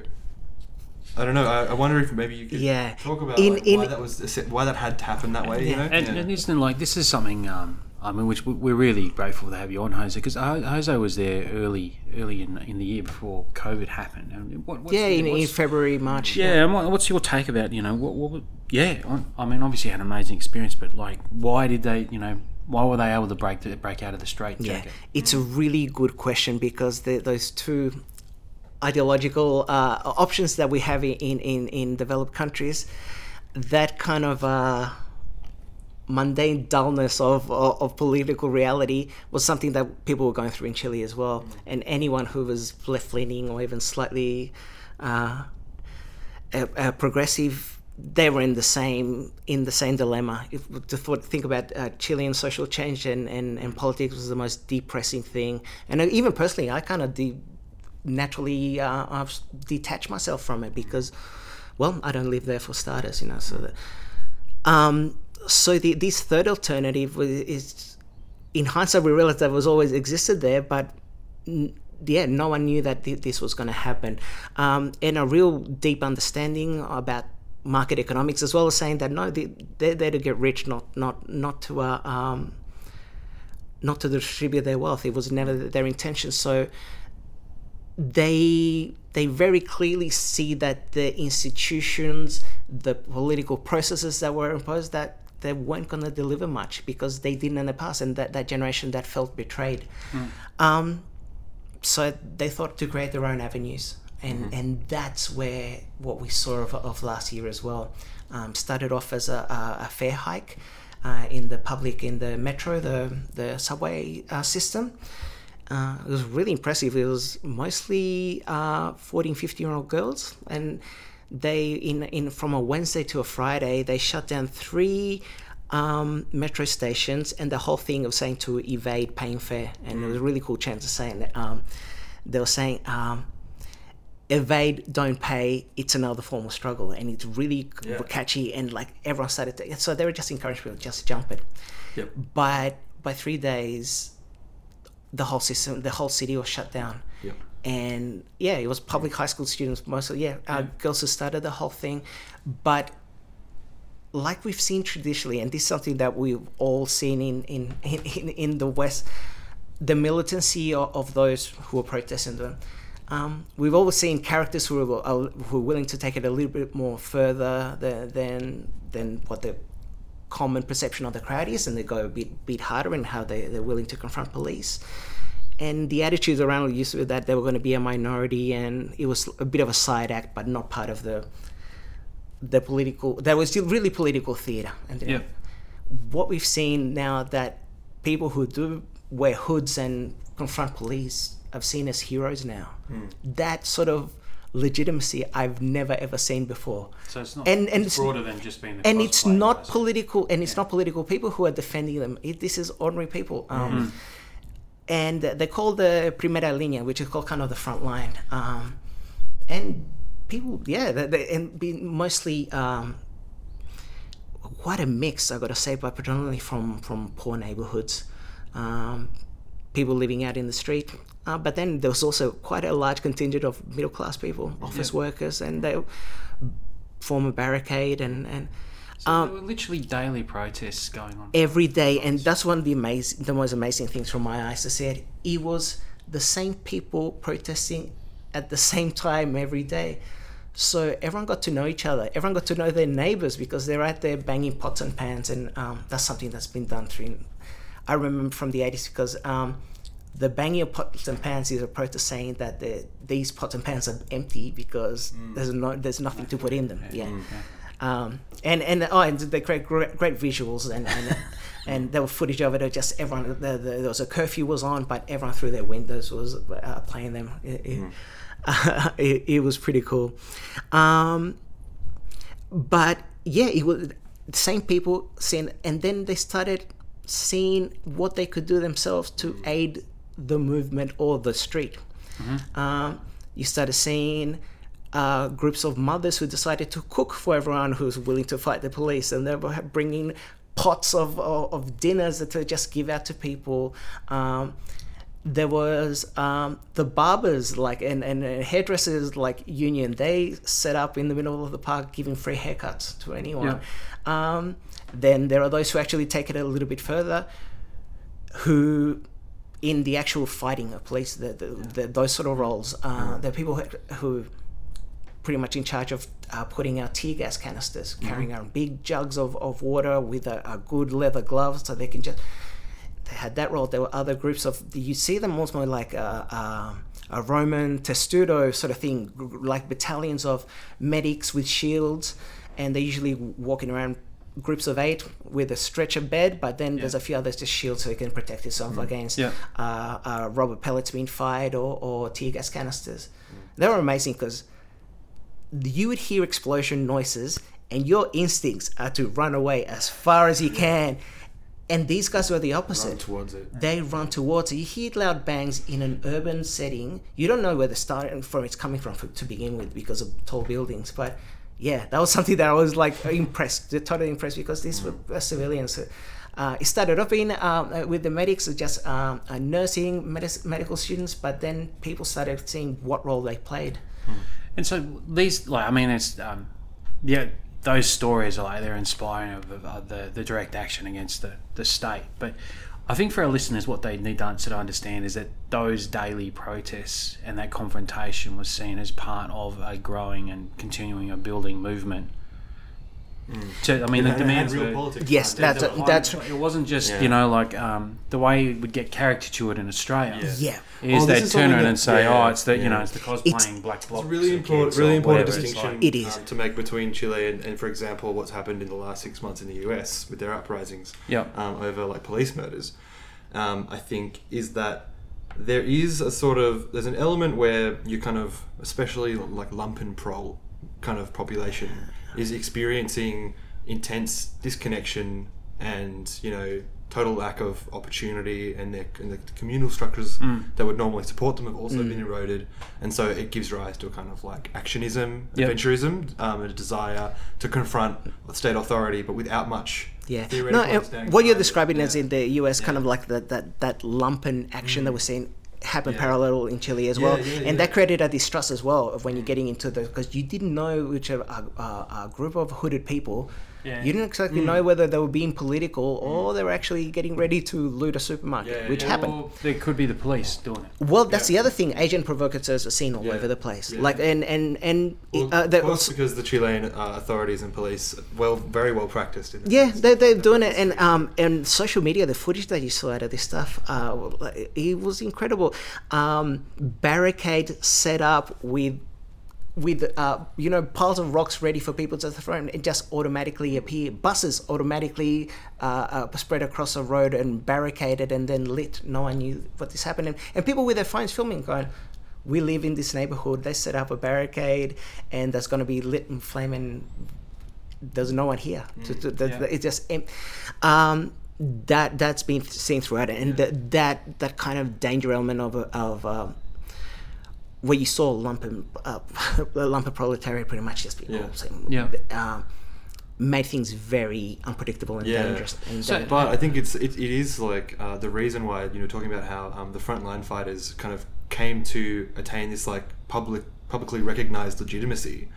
I don't know. I, I wonder if maybe you could Yeah. talk about In- like, in- why that was why that had to happen that way. You know, And, Yeah. and isn't it like this is something? Um, I mean, which we- we're really grateful to have you on, Jose, because Jose was there early, early in, in the year before COVID happened. And what, what's, Yeah, in, in February, March. yeah. and what- What's your take about you know what? what yeah, I- I mean, obviously you had an amazing experience, but like, why did they? You know, why were they able to break the, break out of the straight jacket? Yeah, it's a really good question because the, those two ideological uh, options that we have in, in, in developed countries, that kind of uh, mundane dullness of, of, of political reality was something that people were going through in Chile as well. And anyone who was left leaning or even slightly uh, progressive, they were in the same in the same dilemma. If to thought, think about uh, Chilean social change and, and, and politics was the most depressing thing. And even personally, I kind of de- naturally uh, I've detached myself from it because, well, I don't live there for starters, you know. So that, um, so the this third alternative was, is, in hindsight, we realized that was always existed there, but n- yeah, no one knew that th- this was going to happen. Um, and a real deep understanding about market economics, as well as saying that no, they, they're there to get rich, not not not to uh, um, not to distribute their wealth. It was never their intention. So they they very clearly see that the institutions, the political processes that were imposed, that they weren't going to deliver much because they didn't in the past, and that that generation that felt betrayed. Um, so they thought to create their own avenues, and and that's where what we saw of, of last year as well. Um, started off as a, a, a fare hike uh, in the public in the metro, the the subway uh, system. Uh, it was really impressive. It was mostly uh, 14, 15 year old girls, and they in in from a Wednesday to a Friday they shut down three um, metro stations, and the whole thing of saying to evade paying fare, and it was a really cool chance of saying that. Um, they were saying. Um, evade don't pay it's another form of struggle and it's really Yeah. catchy and like everyone started to so they were just encouraging people just jump it Yep. but by three days the whole system the whole city was shut down. Yep. and yeah it was public high school students mostly. Yeah, uh, girls who started the whole thing. But like we've seen traditionally and this is something that we've all seen in in in, in, the west the militancy of, of those who are protesting them. Um, we've always seen characters who are, are who are willing to take it a little bit more further than than, than what the common perception of the crowd is, and they go a bit bit harder in how they, they're willing to confront police. And the attitudes around used to be that they were going to be a minority, and it was a bit of a side act, but not part of the the political. That was still really political theatre. And Yeah. what we've seen now that people who do wear hoods and confront police I've seen as heroes now. Hmm. That sort of legitimacy I've never ever seen before. So it's not. And- and it's it's- broader than just being. The and it's not political and it's not political people who are defending them it, this is ordinary people um, and they call the primera línea which is called kind of the front line um, and people yeah they, they, and be mostly um, quite a mix i gotta say but predominantly from from poor neighborhoods um, people living out in the street uh, but then there was also quite a large contingent of middle class people office workers and they form a barricade and and So um, there were literally daily protests going on. every day and that's one of the amazing the most amazing things from my eyes. To see it it was the same people protesting at the same time every day. So everyone got to know each other. Everyone got to know their neighbors because they're out there banging pots and pans and um, that's something that's been done through i remember from the 80s because um, the banging of pots and pans is a protest saying that the, these pots and pans are empty because there's no there's nothing to put in them yeah um, and and oh, and they create great, great visuals and and, and there was footage of it. Just everyone. The, the, there was a curfew was on, but everyone through their windows was uh, playing them. It, it, it, it was pretty cool. Um, but yeah, it was the same people seeing, and then they started seeing what they could do themselves to aid the movement or the street. Um, you started seeing uh, groups of mothers who decided to cook for everyone who's willing to fight the police, and they were bringing pots of, of, of dinners to just give out to people. Um, there was um, the barbers like and, and hairdressers like union they set up in the middle of the park giving free haircuts to anyone um, then there are those who actually take it a little bit further who in the actual fighting of police the, the, the, those sort of roles uh, are people who, pretty much in charge of uh, putting out tear gas canisters carrying around big jugs of, of water with a, a good leather glove so they can just they had that role. There were other groups of you see them almost more like a, a, a Roman testudo sort of thing, like battalions of medics with shields, and they're usually walking around groups of eight with a stretcher bed. But then there's a few others just shield so you can protect yourself against Yeah. uh, uh, rubber pellets being fired or, or tear gas canisters. They were amazing because you would hear explosion noises and your instincts are to run away as far as you can. And these guys were the opposite. Run towards it. They run towards it. You hear loud bangs in an urban setting. You don't know where the starting from it's coming from to begin with because of tall buildings. But yeah, that was something that I was like impressed, totally impressed because these were uh, civilians. Uh, it started off in um, uh, with the medics, just um, uh, nursing medic- medical students, but then people started seeing what role they played. And so these, like, I mean, it's um, yeah, those stories are like they're inspiring of the the direct action against the the state. But I think for our listeners, what they need to understand is that those daily protests and that confrontation was seen as part of a growing and continuing a building movement. So I mean, the And demands real were. politics Yes, behind it. that's They were that's high- it wasn't just Yeah. you know like um, the way it would get caricatured in Australia. yeah. Is Oh, they'd turn something around and say, yeah, "Oh, it's the you know it's the cosplaying It's- black bloc. It's a really important, really important distinction like- It is. um, to make between Chile and, and, for example, what's happened in the last six months in the US with their uprisings Yeah. um, over like police murders. Um, I think is that there is a sort of there's an element where you kind of, especially like lumpen prol kind of population, is experiencing intense disconnection and you know total lack of opportunity and, their, and the communal structures mm. that would normally support them have also mm. been eroded and so it gives rise to a kind of like actionism Yep. adventurism um, and a desire to confront state authority but without much Yeah. No, theoretical and what you're behind it. describing as Yeah. in the US, kind of like that that that lumpen action that mm. we're seeing happen Yeah. parallel in Chile as Yeah, well, yeah, and that created a distrust as well of when you're getting into the because you didn't know which a, a, a, a group of hooded people. Yeah. You didn't exactly Mm. know whether they were being political or they were actually getting ready to loot a supermarket, Yeah, which yeah. happened. Or there could be the police doing it. Well, that's Yeah. the other thing. Agent provocateurs are seen all Yeah. over the place. Yeah. Like and and and Well, uh, of there course, because the Chilean uh, authorities and police well very well practiced in. Yeah, they're, they're doing it, and um, and social media, the footage that you saw out of this stuff, uh, it was incredible. Um, barricade set up with with uh, you know piles of rocks ready for people to throw, and it just automatically appear. Buses automatically uh, uh, spread across a road and barricaded, and then lit. No one knew what this happened, and, and people with their phones filming, going. We live in this neighborhood. They set up a barricade, and that's going to be lit and flaming there's no one here. To, to, that- Yeah. It's just um, that that's been seen throughout it, and that that that kind of danger element of of um, where you saw lumpen uh, lumpen proletariat pretty much just be Yeah. saying, Yeah. um, made things very unpredictable and Yeah. dangerous. And So- But I think it's it, it is like uh, the reason why you know talking about how um, the frontline fighters kind of came to attain this like public publicly recognized legitimacy.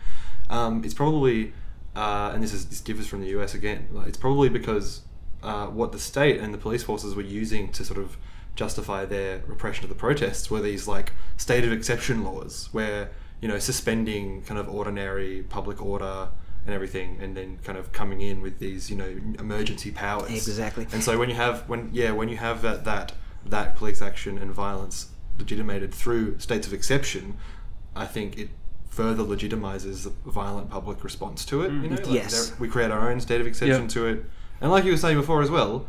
Um, it's probably uh, and this is this differs from the US again. Like, it's probably because uh, what the state and the police forces were using to sort of justify their repression of the protests were these like state of exception laws where you know suspending kind of ordinary public order and everything and then kind of coming in with these you know emergency powers Exactly. and so when you have when yeah when you have that that that police action and violence legitimated through states of exception i think it further legitimizes the violent public response to it you know like Yes. we create our own state of exception Yeah. to it and like you were saying before as well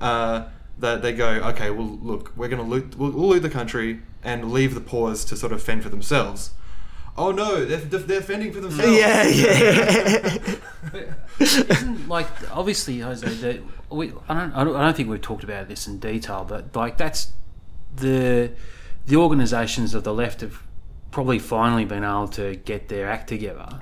uh, that they go okay well look we're going to loot we'll, we'll loot the country and leave the poors to sort of fend for themselves oh no they're, they're they're fending for themselves yeah, yeah. Isn't like obviously Jose that we I don't, I don't I don't think we've talked about this in detail, but like that's the the organisations of the left have probably finally been able to get their act together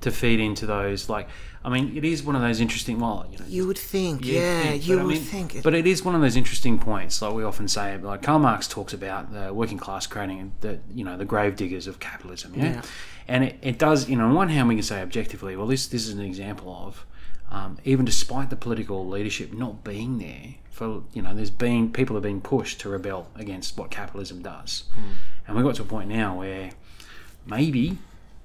to feed into those. Like, I mean, it is one of those interesting. Well, you know, You would think, yeah, think, you but I would mean- think. But it is one of those interesting points, like we often say. Like Karl Marx talks about the working class creating the you know the grave diggers of capitalism. Yeah, Yeah. and it, it does. You know, on one hand, we can say objectively, well, this this is an example of um, even despite the political leadership not being there for you know, there's been people have been pushed to rebel against what capitalism does, and we got to a point now where maybe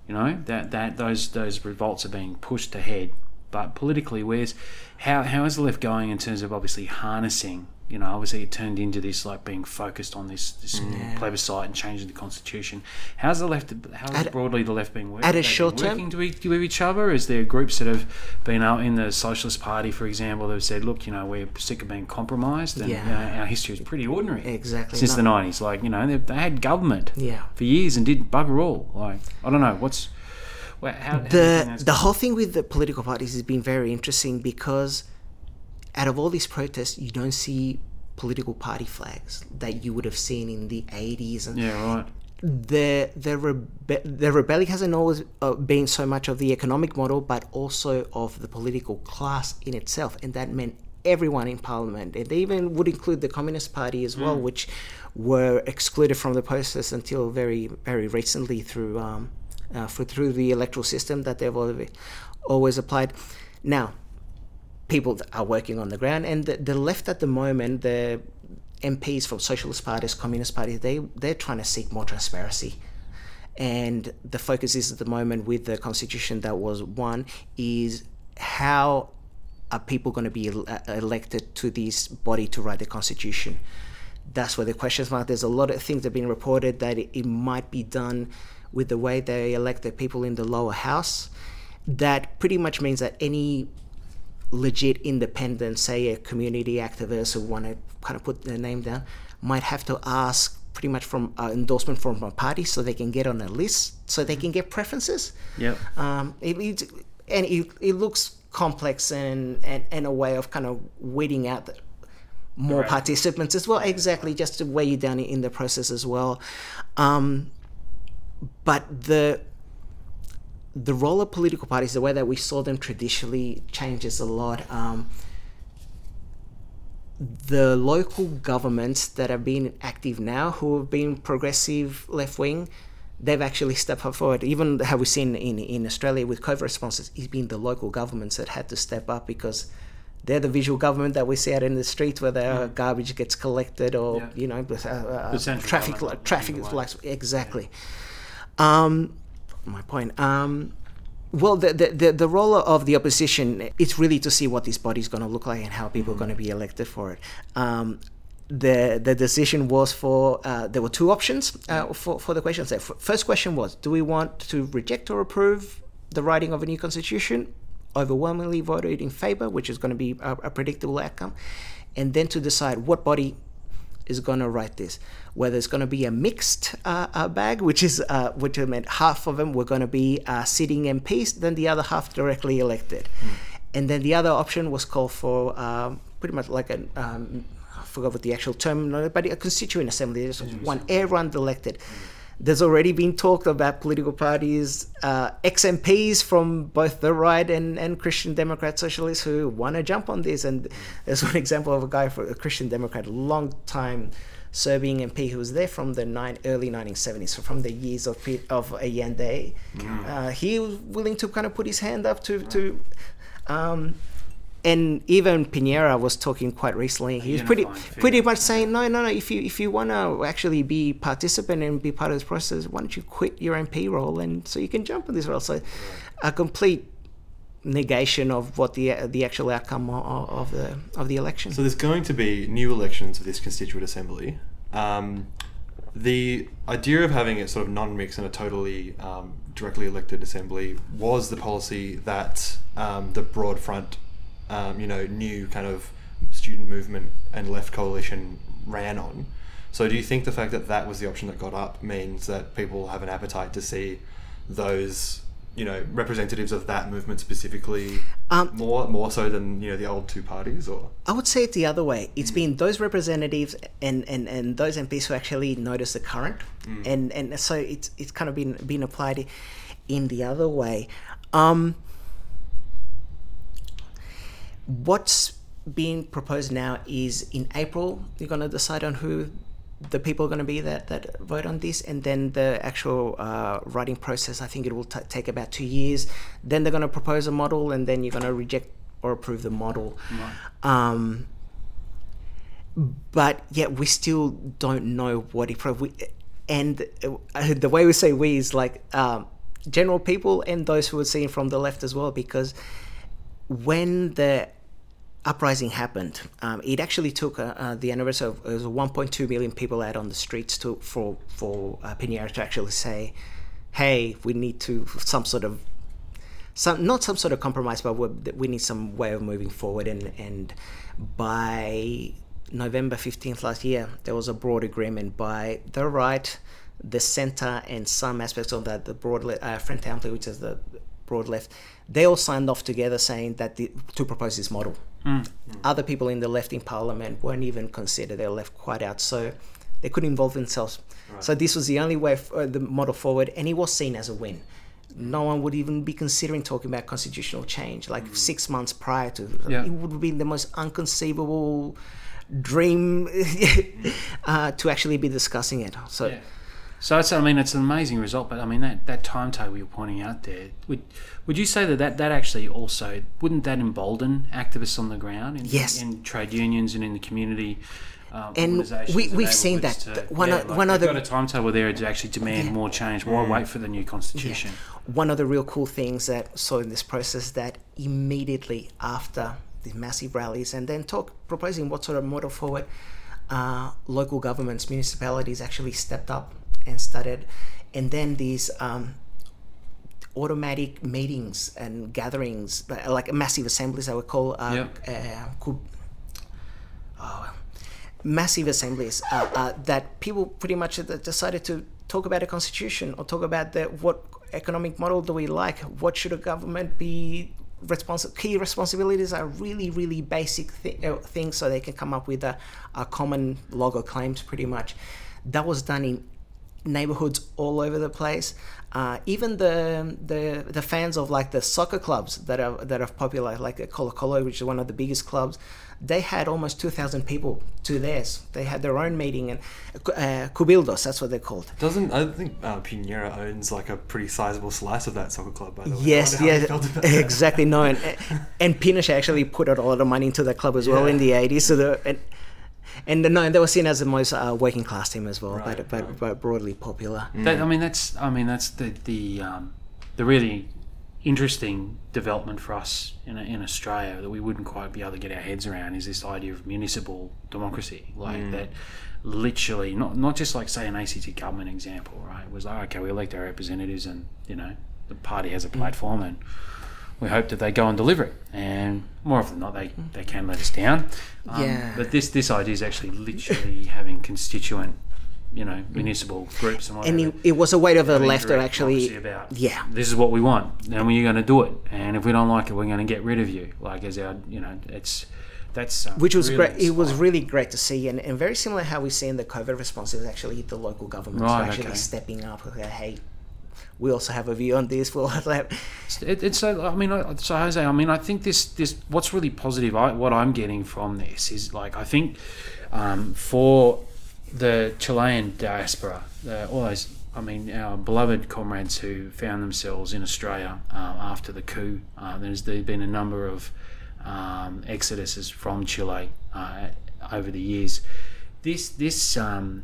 you know that that those those revolts are being pushed ahead. But politically where's how how is the left going in terms of obviously harnessing you know obviously it turned into this like being focused on this, this mm. plebiscite and changing the constitution how's the left how's At- broadly the left being working at a short term- working to each, with each other is there groups that have been out in the socialist party for example that have said look you know we're sick of being compromised and Yeah. you know, our history is pretty ordinary Exactly. since the 90s like you know they, they had government Yeah. for years and did bugger all. Like I don't know what's well, how, how do you think the that's the whole thing with the political parties has been very interesting because out of all these protests, you don't see political party flags that you would have seen in the 80s and yeah right. The the rebe- the rebellion hasn't always uh, been so much of the economic model, but also of the political class in itself, and that meant everyone in parliament, and they even would include the Communist Party as well, which were excluded from the process until very very recently through um, uh, for, through the electoral system that they've always, always applied. Now, people are working on the ground, and the, the left at the moment, the MPs from socialist parties, communist parties, they they're trying to seek more transparency. And the focus is at the moment with the constitution that was won is how are people going to be uh, elected to this body to write the constitution? That's where the questions mark. There's a lot of things that have been reported that it might be done with the way they elect the people in the lower house. That pretty much means that any legit independent, say a community activist who want to kind of put their name down, might have to ask pretty much from uh, endorsement from a party so they can get on a list, so they can get preferences. Yeah. Um, it, it, and it, it looks complex and, and, and a way of kind of weeding out the, more Right. participants as well. Exactly, just to weigh you down in the process as well. Um, but the the role of political parties, the way that we saw them traditionally, changes a lot. Um, the local governments that have been active now, who have been progressive left wing, they've actually stepped up forward. Even how we've seen in, in Australia with COVID responses, it's been the local governments that had to step up because they're the visual government that we see out in the streets where the garbage gets collected or, Yeah. you know, uh, uh, traffic, li- traffic lights. Exactly. Um, my point. Um, well, the, the, the, the role of the opposition is really to see what this body is going to look like and how people are going to be elected for it. Um, the the decision was for uh, there were two options uh, for for the questions. The f- first question was: Do we want to reject or approve the writing of a new constitution? Overwhelmingly voted in favor, which is going to be a, a predictable outcome, and then to decide what body is going to write this. Whether it's going to be a mixed uh, uh, bag, which is uh, which meant half of them were going to be uh, sitting MPs, then the other half directly elected, and then the other option was called for um, pretty much like an um, I forgot what the actual term, but a constituent assembly. There's one everyone elected. There's already been talk about political parties, uh, ex MPs from both the right and, and Christian Democrat socialists who want to jump on this. And there's one example of a guy for a Christian Democrat, long time Serbian MP who was there from the nine, early 1970s, so from the years of of Allende. Uh, he was willing to kind of put his hand up to to. Um, and even Piñera was talking quite recently. He was pretty figure. pretty much saying, no, no, no. If you if you want to actually be participant and be part of this process, why don't you quit your MP role and so you can jump on this role? So, a complete negation of what the the actual outcome of, of the of the election. So there's going to be new elections of this constituent assembly. Um, the idea of having a sort of non-mix and a totally um, directly elected assembly was the policy that um, the broad front, um, you know, new kind of student movement and left coalition ran on. So do you think the fact that that was the option that got up means that people have an appetite to see those you know representatives of that movement specifically Um, more more so than you know the old two parties or I would say it the other way. It's been those representatives and, and, and those MPs who actually notice the current, and, and so it's it's kind of been been applied in the other way. Um, what's being proposed now is in April you're going to decide on who the people are going to be that, that vote on this, and then the actual uh, writing process. I think it will t- take about two years. Then they're going to propose a model, and then you're going to reject or approve the model. Um, but yet we still don't know what it. We, and uh, the way we say we is like um, general people and those who are seen from the left as well, because when the uprising happened, um, it actually took uh, uh, the anniversary of 1.2 million people out on the streets to for for uh, Piñera to actually say, "Hey, we need to some sort of some not some sort of compromise, but we need some way of moving forward." And and by November 15th last year, there was a broad agreement by the right, the center, and some aspects of that, the broad le- uh, Ampli, which is the broad left. They all signed off together saying that the, to propose this model. Other people in the left in parliament weren't even considered; they were left quite out, so they couldn't involve themselves. So this was the only way f- uh, the model forward, and it was seen as a win. No one would even be considering talking about constitutional change. Like six months prior to, Yeah. it would have been the most unconceivable dream uh, to actually be discussing it. So Yeah. So it's, I mean, it's an amazing result, but I mean that, that timetable you're pointing out there. Would you say that, that that actually also wouldn't that embolden activists on the ground in, Yes. in trade unions and in the community? Um, And we, we've seen that. The- one yeah, o- like one other- got a timetable there to actually demand more change. Why wait for the new constitution? one of the real cool things that saw in this process that immediately after the massive rallies and then talk proposing what sort of model forward uh, local governments municipalities actually stepped up and started and then these um, automatic meetings and gatherings uh, like massive assemblies i would call uh, Yep. uh, could, oh, massive assemblies uh, uh, that people pretty much decided to talk about a constitution or talk about the what economic model do we like what should a government be responsible key responsibilities are really really basic th- uh, things so they can come up with a, a common log of claims pretty much that was done in neighborhoods all over the place. Uh, even the, the the fans of like the soccer clubs that are that are popular, like Colo Colo, which is one of the biggest clubs, they had almost two thousand people to theirs. They had their own meeting and uh, Cabildos, that's what they're called. doesn't I think uh, Piñera owns like a pretty sizable slice of that soccer club by the way Yes, wonder how he yeah, felt about that. exactly. No, and and Pinochet actually put out a lot of money into the club as well in the eighties. So the and, and no, they were seen as the most uh, working class team as well, Right, but, but right. but broadly popular. That, I mean, that's I mean that's the the um, the really interesting development for us in, in Australia that we wouldn't quite be able to get our heads around is this idea of municipal democracy, like that. Literally, not not just like say an ACT government example, right? It was like okay, we elect our representatives, and you know the party has a platform, and we hope that they go and deliver it. And more often than not, they, they can let us down. Um, Yeah. But this this idea is actually literally having constituent, you know, municipal groups and whatever. And it, it was a way of the having left direct actually, about, yeah. this is what we want, and we're going to do it. And if we don't like it, we're going to get rid of you. Like as our, you know, it's that's um, which was really great. It was really great to see, and, and very similar how we see in the COVID response is actually the local governments Right, actually okay. stepping up. Okay, hey, we also have a view on this. We'll have, It, it's so. I mean, so Jose. I mean, I think this this what's really positive. I, what I'm getting from this is like I think um, for the Chilean diaspora, uh, all those. I mean, our beloved comrades who found themselves in Australia uh, after the coup. Uh, there's been a number of um, exoduses from Chile uh, over the years. This this um,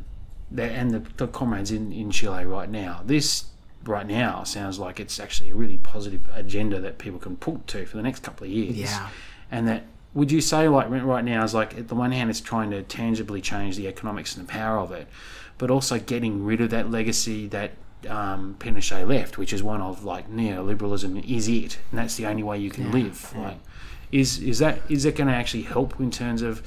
and the, the comrades in, in Chile right now. This right now sounds like it's actually a really positive agenda that people can put to for the next couple of years. Yeah. And that would you say like right now is like at the one hand it's trying to tangibly change the economics and the power of it, but also getting rid of that legacy that um, Pinochet left, which is one of like neoliberalism is it, and that's the only way you can live. Like, Is is that is that going to actually help in terms of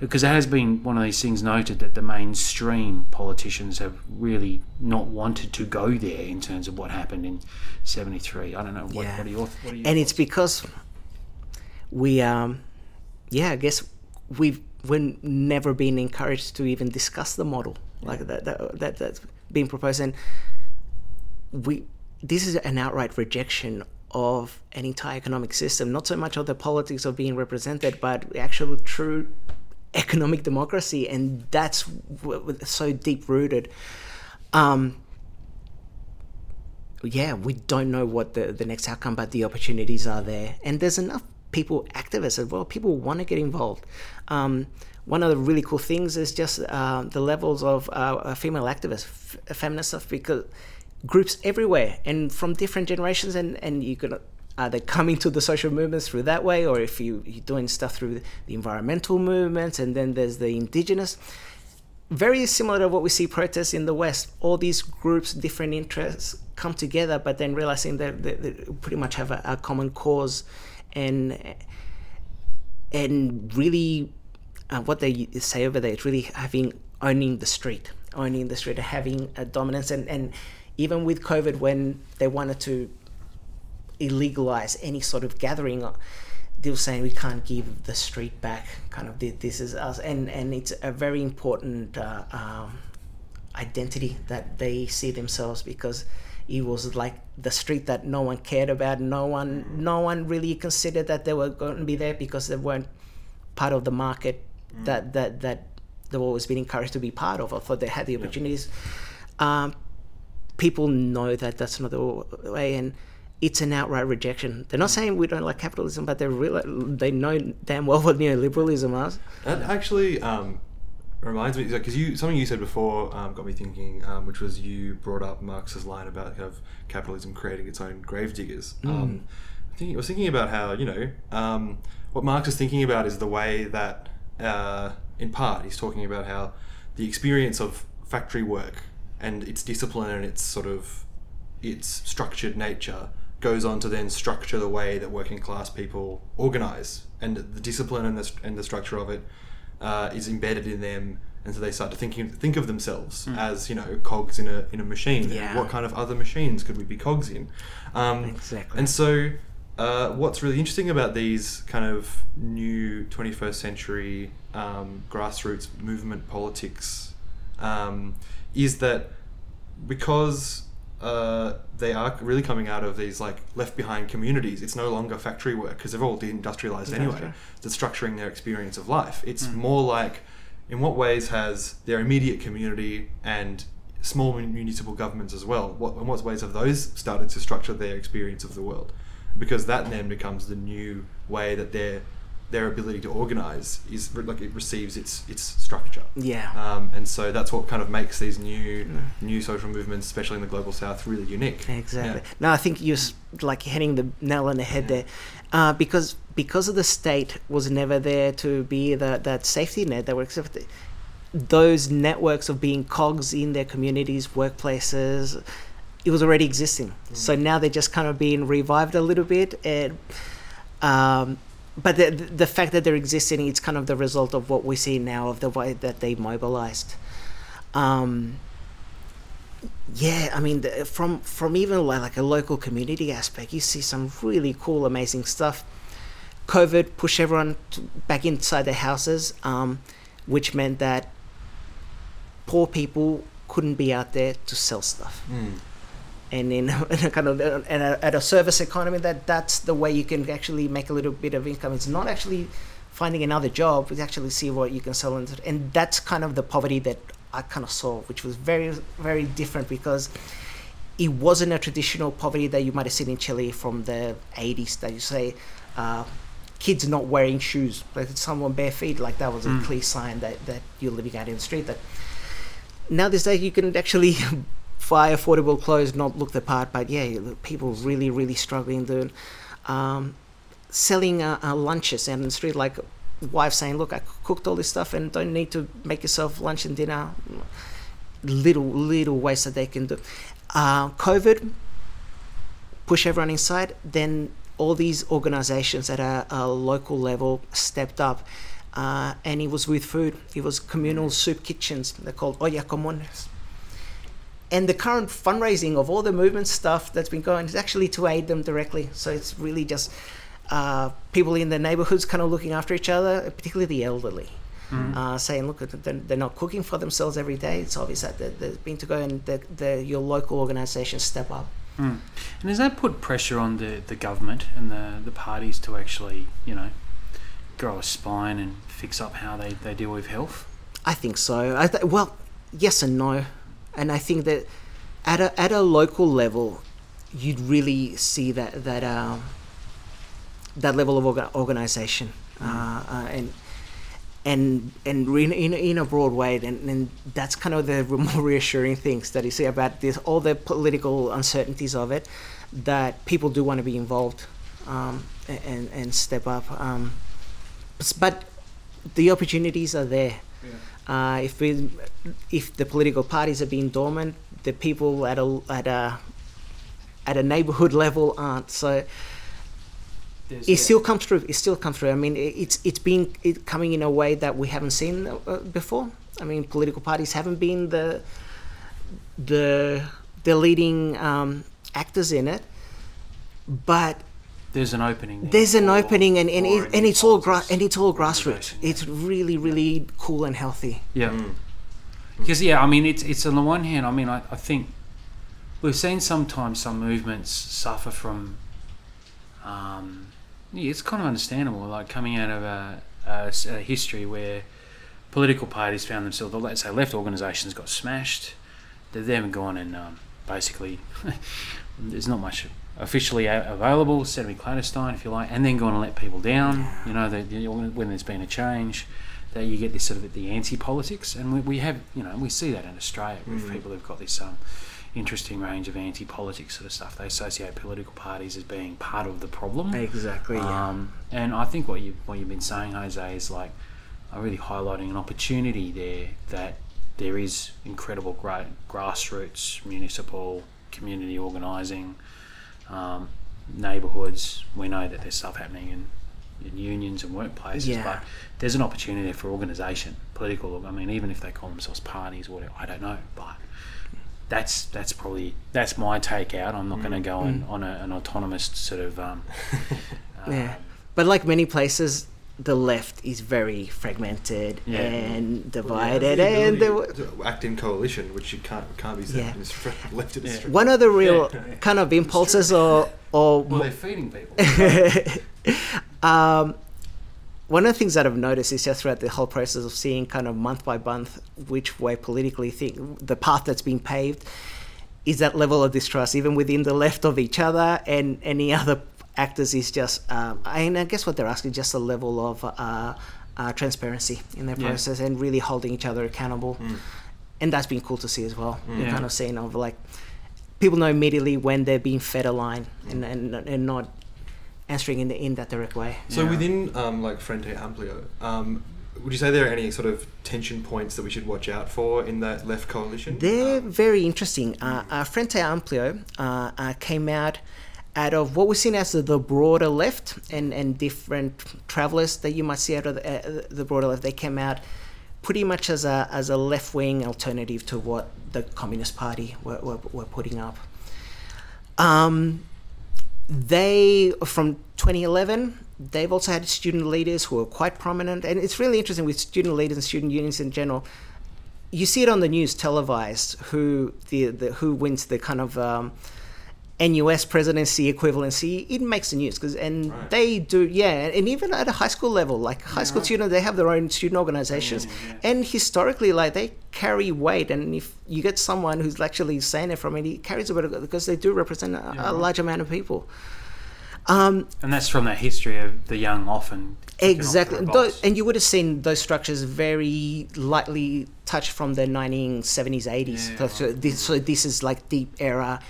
because it has been one of these things noted that the mainstream politicians have really not wanted to go there in terms of what happened in '73. I don't know. What, Yeah. what are your what are your and it's because we um yeah i guess we've we've never been encouraged to even discuss the model like that, that, that that's being proposed and we this is an outright rejection of an entire economic system not so much of the politics of being represented but actual true economic democracy and that's so deep rooted um yeah, we don't know what the, the next outcome, but the opportunities are there. And there's enough people, activists as well, people want to get involved. Um, one of the really cool things is just uh, the levels of uh, female activists, f- feminist stuff, because groups everywhere and from different generations, and, and you could either come into the social movements through that way, or if you, you're doing stuff through the environmental movements, and then there's the indigenous very similar to what we see protests in the West. All these groups, different interests come together, but then realizing that they, they pretty much have a, a common cause, and and really, uh, what they say over there is really having owning the street, owning the street, having a dominance, and and even with COVID, when they wanted to illegalize any sort of gathering they were saying we can't give the street back kind of this is us and and it's a very important uh, um, identity that they see themselves because it was like the street that no one cared about no one no one really considered that they were going to be there because they weren't part of the market that that that they've always been encouraged to be part of or thought they had the opportunities. Um, people know that that's not the way and it's an outright rejection. They're not saying we don't like capitalism, but they real they know damn well what neoliberalism is. That actually um, reminds me because you something you said before um, got me thinking, um, which was you brought up Marx's line about kind of capitalism creating its own gravediggers. Um, I think I was thinking about how you know um, what Marx is thinking about is the way that, uh, in part, he's talking about how the experience of factory work and its discipline and its sort of its structured nature goes on to then structure the way that working class people organize. And the discipline and the, and the structure of it uh, is embedded in them. And so they start to thinking think of themselves as you know cogs in a in a machine. Yeah. what kind of other machines could we be cogs in? Um, Exactly. and so uh, what's really interesting about these kind of new 21st century um, grassroots movement politics um, is that because uh, they are really coming out of these like left behind communities. It's no longer factory work because they've all deindustrialized anyway. That's structuring their experience of life. It's more like, in what ways has their immediate community and small municipal governments as well? What in what ways have those started to structure their experience of the world? Because that then becomes the new way that their their ability to organize is like it receives its its structure. Yeah. Um, and so that's what kind of makes these new new social movements, especially in the global south, really unique. Exactly. Yeah. No, I think you're like hitting the nail on the head there, uh, because because of the state was never there to be the, that safety net that works. Those networks of being cogs in their communities, workplaces, it was already existing. So now they're just kind of being revived a little bit, and um, but the the fact that they're existing, it's kind of the result of what we see now of the way that they mobilized. Um, yeah, I mean, the, from from even like, like a local community aspect, you see some really cool, amazing stuff. COVID pushed everyone to, back inside their houses, um, which meant that poor people couldn't be out there to sell stuff. Mm. And in, in a kind of and at a service economy, that that's the way you can actually make a little bit of income. It's not actually finding another job; it's actually see what you can sell, and, and that's kind of the poverty that I kind of saw, which was very very different because it wasn't a traditional poverty that you might have seen in Chile from the 80s that you say uh, kids not wearing shoes. Like someone bare feet like that was a clear sign that, that you're living out in the street that now this day you can actually buy affordable clothes not look the part but yeah people really really struggling doing um, selling uh, uh, lunches in the street like wife saying look i cooked all this stuff and don't need to make yourself lunch and dinner little little ways that they can do uh, covid push everyone inside then all these organizations at a, a local level stepped up. Uh, and it was with food. It was communal soup kitchens. They're called olla comunes. And the current fundraising of all the movement stuff that's been going is actually to aid them directly. So it's really just uh, people in the neighborhoods kind of looking after each other, particularly the elderly. Uh, saying, look, they're, they're not cooking for themselves every day. It's obvious that they're, they're to go and the, the, your local organisation step up. Mm. And does that put pressure on the, the government and the, the parties to actually, you know, grow a spine and fix up how they, they deal with health? I think so. I th- well, yes and no, and I think that at a at a local level, you'd really see that that um, that level of orga- organization, uh, uh, and and and in in a broad way, and, and that's kind of the more reassuring things that you see about this all the political uncertainties of it, that people do want to be involved, um, and and step up, um, but the opportunities are there. Uh, if we, if the political parties are being dormant, the people at a at a at a neighborhood level aren't. So it still comes through. It still comes through. I mean, it, it's it's been it coming in a way that we haven't seen uh, before. I mean, political parties haven't been the the the leading um, actors in it, but There's an opening. there there's an for- opening, and and, it, and it's all gra- and it's all grassroots. It's really really cool and healthy. Yeah. Because yeah, I mean, it's it's on the one hand, I mean, I, I think we've seen sometimes some movements suffer from. Um, yeah, it's kind of understandable, like coming out of a history where political parties found themselves, or let's say left organisations got smashed. They've then gone and um, basically there's not much officially available, semi-clandestine, if you like, and then going and let people down. You know, when there's been a change, that you get this sort of the anti-politics, and we, we have, you know, we see that in Australia with people who've got this um, interesting range of anti-politics sort of stuff. They associate political parties as being part of the problem. Exactly. Um, and I think what you what you've been saying, Jose, is like uh, really highlighting an opportunity there that there is incredible great grassroots, municipal, community organising, um, neighbourhoods. We know that there's stuff happening in, in unions and workplaces, Yeah. but there's an opportunity for organisation, political. I mean, even if they call themselves parties or whatever, I don't know, but. That's that's probably that's my take out. I'm not going to go on, on a, an autonomous sort of um, Yeah, but like many places, the left is very fragmented Yeah. and Well, divided, yeah, and the the, ability to act in coalition, which you can't can't be said Yeah. in Australia, left in Yeah. Australia. one of the real Yeah. kind of impulses or or well, they're feeding people. um, one of the things that I've noticed is just throughout the whole process of seeing kind of month by month which way politically think the path that's being paved is that level of distrust even within the left of each other and any other actors is just um, and I guess what they're asking is just a level of uh, uh, transparency in their Yeah. process and really holding each other accountable and that's been cool to see as well Yeah. kind of seeing of like people know immediately when they're being fed a line and, and, and not answering in the in that direct way. So Yeah. within um, like Frente Amplio, um, would you say there are any sort of tension points that we should watch out for in that left coalition? They're Um, very interesting. Uh, uh, Frente Amplio uh, uh, came out out of what we're seeing as the, the broader left and, and different travelers that you might see out of the, uh, the broader left. They came out pretty much as a, as a left wing alternative to what the Communist Party were, were, were putting up. Um, they from 2011 they've also had student leaders who are quite prominent and it's really interesting with student leaders and student unions in general you see it on the news televised who the, the who wins the kind of um, NUS presidency equivalency it makes the news because and Right. they do yeah and even at a high school level like high school students they have their own student organizations. And historically like they carry weight and if you get someone who's actually saying it from it it carries a bit of because they do represent a, a large amount of people. Um, And that's from that history of the young often. kicking off the Exactly, and you would have seen those structures very lightly touched from the 1970s, 80s. So, so this, so this is like deep era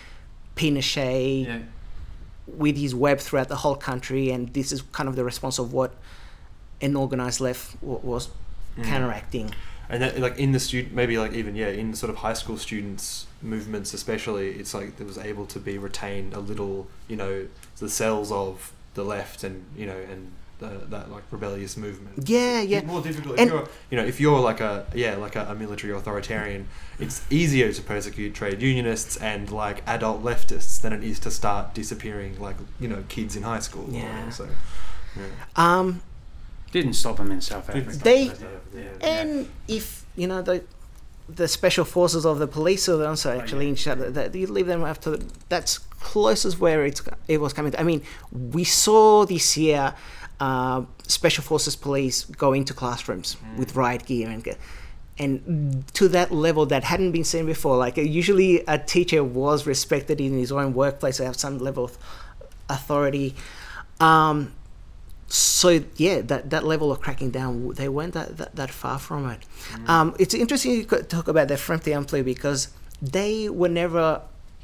Pinochet yeah. with his web throughout the whole country, and this is kind of the response of what an organized left was Mm. counteracting. and that, like in the student, maybe like even yeah, in sort of high school students movements, especially, it's like it was able to be retained a little, you know, the cells of the left and you know and the, that like rebellious movement. Yeah, yeah. It's more difficult if you're, you know, if you're like a yeah, like a, a military authoritarian. It's easier to persecute trade unionists and like adult leftists than it is to start disappearing like you know kids in high school. Yeah. whatever, So, yeah. Um, Didn't stop them in South Africa. They- Yeah. and if you know the the special forces of the police or the ones who are actually in charge, that you leave them after that's closest where it's it was coming. I mean, we saw this year uh, special forces police go into classrooms with riot gear and. And to that level that hadn't been seen before, like uh, usually a teacher was respected in his own workplace, to have some level of authority. Um, so yeah, that, that level of cracking down, they weren't that, that, that far from it. Um, it's interesting you could talk about the Frente Amplio because they were never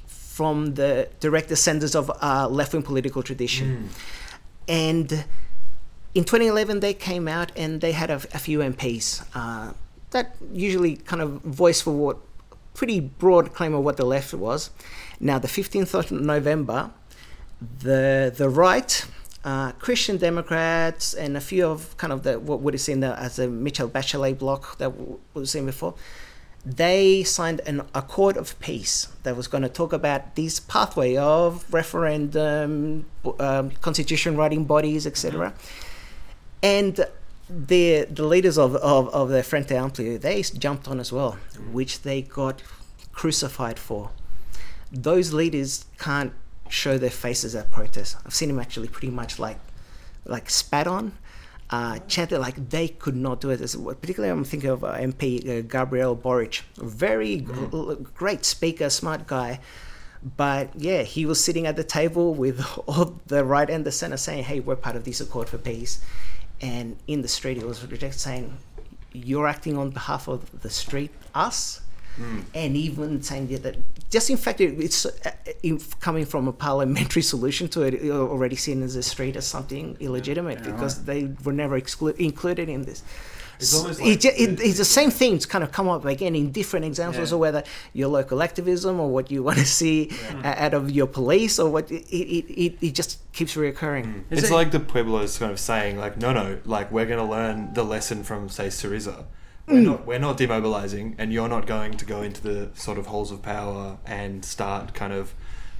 from the direct descendants of uh, left-wing political tradition. And in 2011, they came out and they had a, a few MPs uh, that usually kind of voice for what pretty broad claim of what the left was. Now, the 15th of November, the the right, uh, Christian Democrats, and a few of kind of the what would have seen the, as a Michelle Bachelet bloc that w- was seen before, they signed an accord of peace that was going to talk about this pathway of referendum, um, constitution writing bodies, etc. And the the leaders of, of, of the Frente Amplio, they jumped on as well, which they got crucified for. Those leaders can't show their faces at protests. I've seen them actually pretty much like like spat on, uh, chanted like they could not do it. Particularly, I'm thinking of uh, MP uh, Gabriel Boric, very l- great speaker, smart guy. But yeah, he was sitting at the table with all the right and the center saying, "Hey, we're part of this accord for peace," and in the street, it was rejected, saying, "You're acting on behalf of the street, us." and even saying that- just in fact it, it's uh, in, coming from a parliamentary solution to it you're already seen as a street as something illegitimate Yeah, because they were never exclu- included in this It's almost like ju- it, the- it's the same themes kind of come up again in different examples Yeah. of whether your local activism or what you want to see uh, out of your police or what it, it, it, it just keeps reoccurring Is it's it- like the Pueblos kind of saying, like, no, no, like we're going to learn the lesson from, say, Syriza. Mm. We're not, we're not demobilizing, and you're not going to go into the sort of halls of power and start kind of,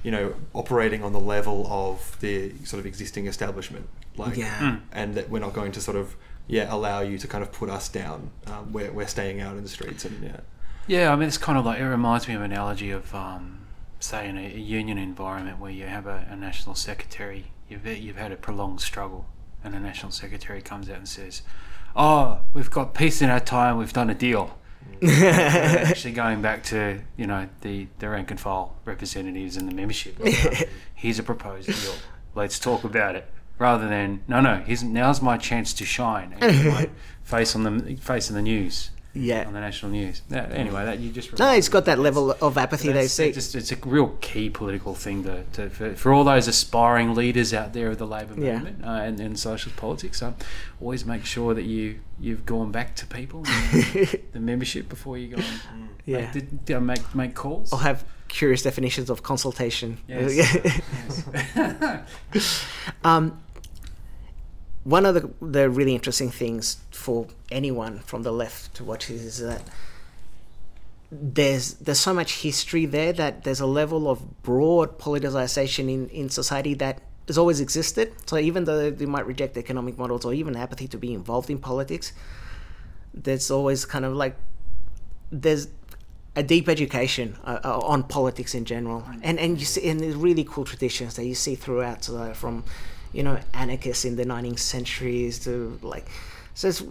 you know, operating on the level of the sort of existing establishment. Like, Yeah. and that we're not going to sort of, yeah, allow you to kind of put us down. Um, we're, we're staying out in the streets, and yeah. Yeah, I mean, it's kind of like it reminds me of an analogy of, um, say, in a, a union environment where you have a, a national secretary. You've you've had a prolonged struggle, and a national secretary comes out and says, "Oh, we've got peace in our time. We've done a deal." actually going back to you know the the rank and file representatives and the membership. Like, here's a proposed deal. Let's talk about it. Rather than no, no. Here's now's my chance to shine and my face on the face in the news yeah on the national news. Yeah, anyway, that you just no it's got that level of apathy they see it's just it's a real key political thing to, to for, for all those aspiring leaders out there of the Labor Yeah. movement uh, and, and socialist politics. Um, always make sure that you you've gone back to people, the membership before you go and Yeah. make, did, I make make calls. I'll have curious definitions of consultation Yes. yes. Um, one of the, the really interesting things for anyone from the left to watch is that there's there's so much history there that there's a level of broad politicization in, in society that has always existed. So even though they might reject economic models or even apathy to be involved in politics, there's always kind of like there's a deep education uh, uh, on politics in general, and and you see and there's really cool traditions that you see throughout, so from you know anarchists in the 19th centuries to like so it's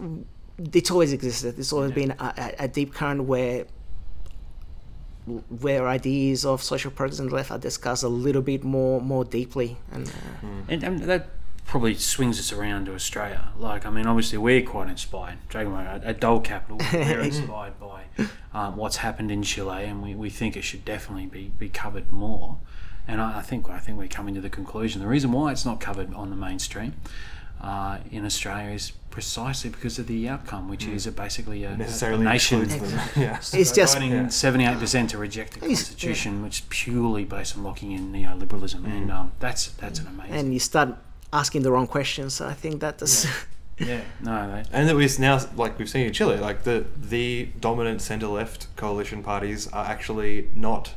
it's always existed. It's always been a, a, a deep current where where ideas of social progress and left are discussed a little bit more more deeply and. Uh, and, and that probably swings us around to Australia. Like, I mean, obviously we're quite inspired. Dragonbone, at, at Doh Kapital, we're inspired by um, what's happened in Chile, and we, we think it should definitely be, be covered more. And I, I think I think we're coming to the conclusion the reason why it's not covered on the mainstream uh, in Australia is precisely because of the outcome, which is a basically a, a necessarily nation excludes yeah. It's just voting seventy-eight percent to reject the It's- constitution, which is purely based on locking in neoliberalism, and um, that's that's an amazing. and you start asking the wrong questions. So I think that does. yeah, no, they, And that we've now, like we've seen in Chile, like the the dominant centre left coalition parties are actually not,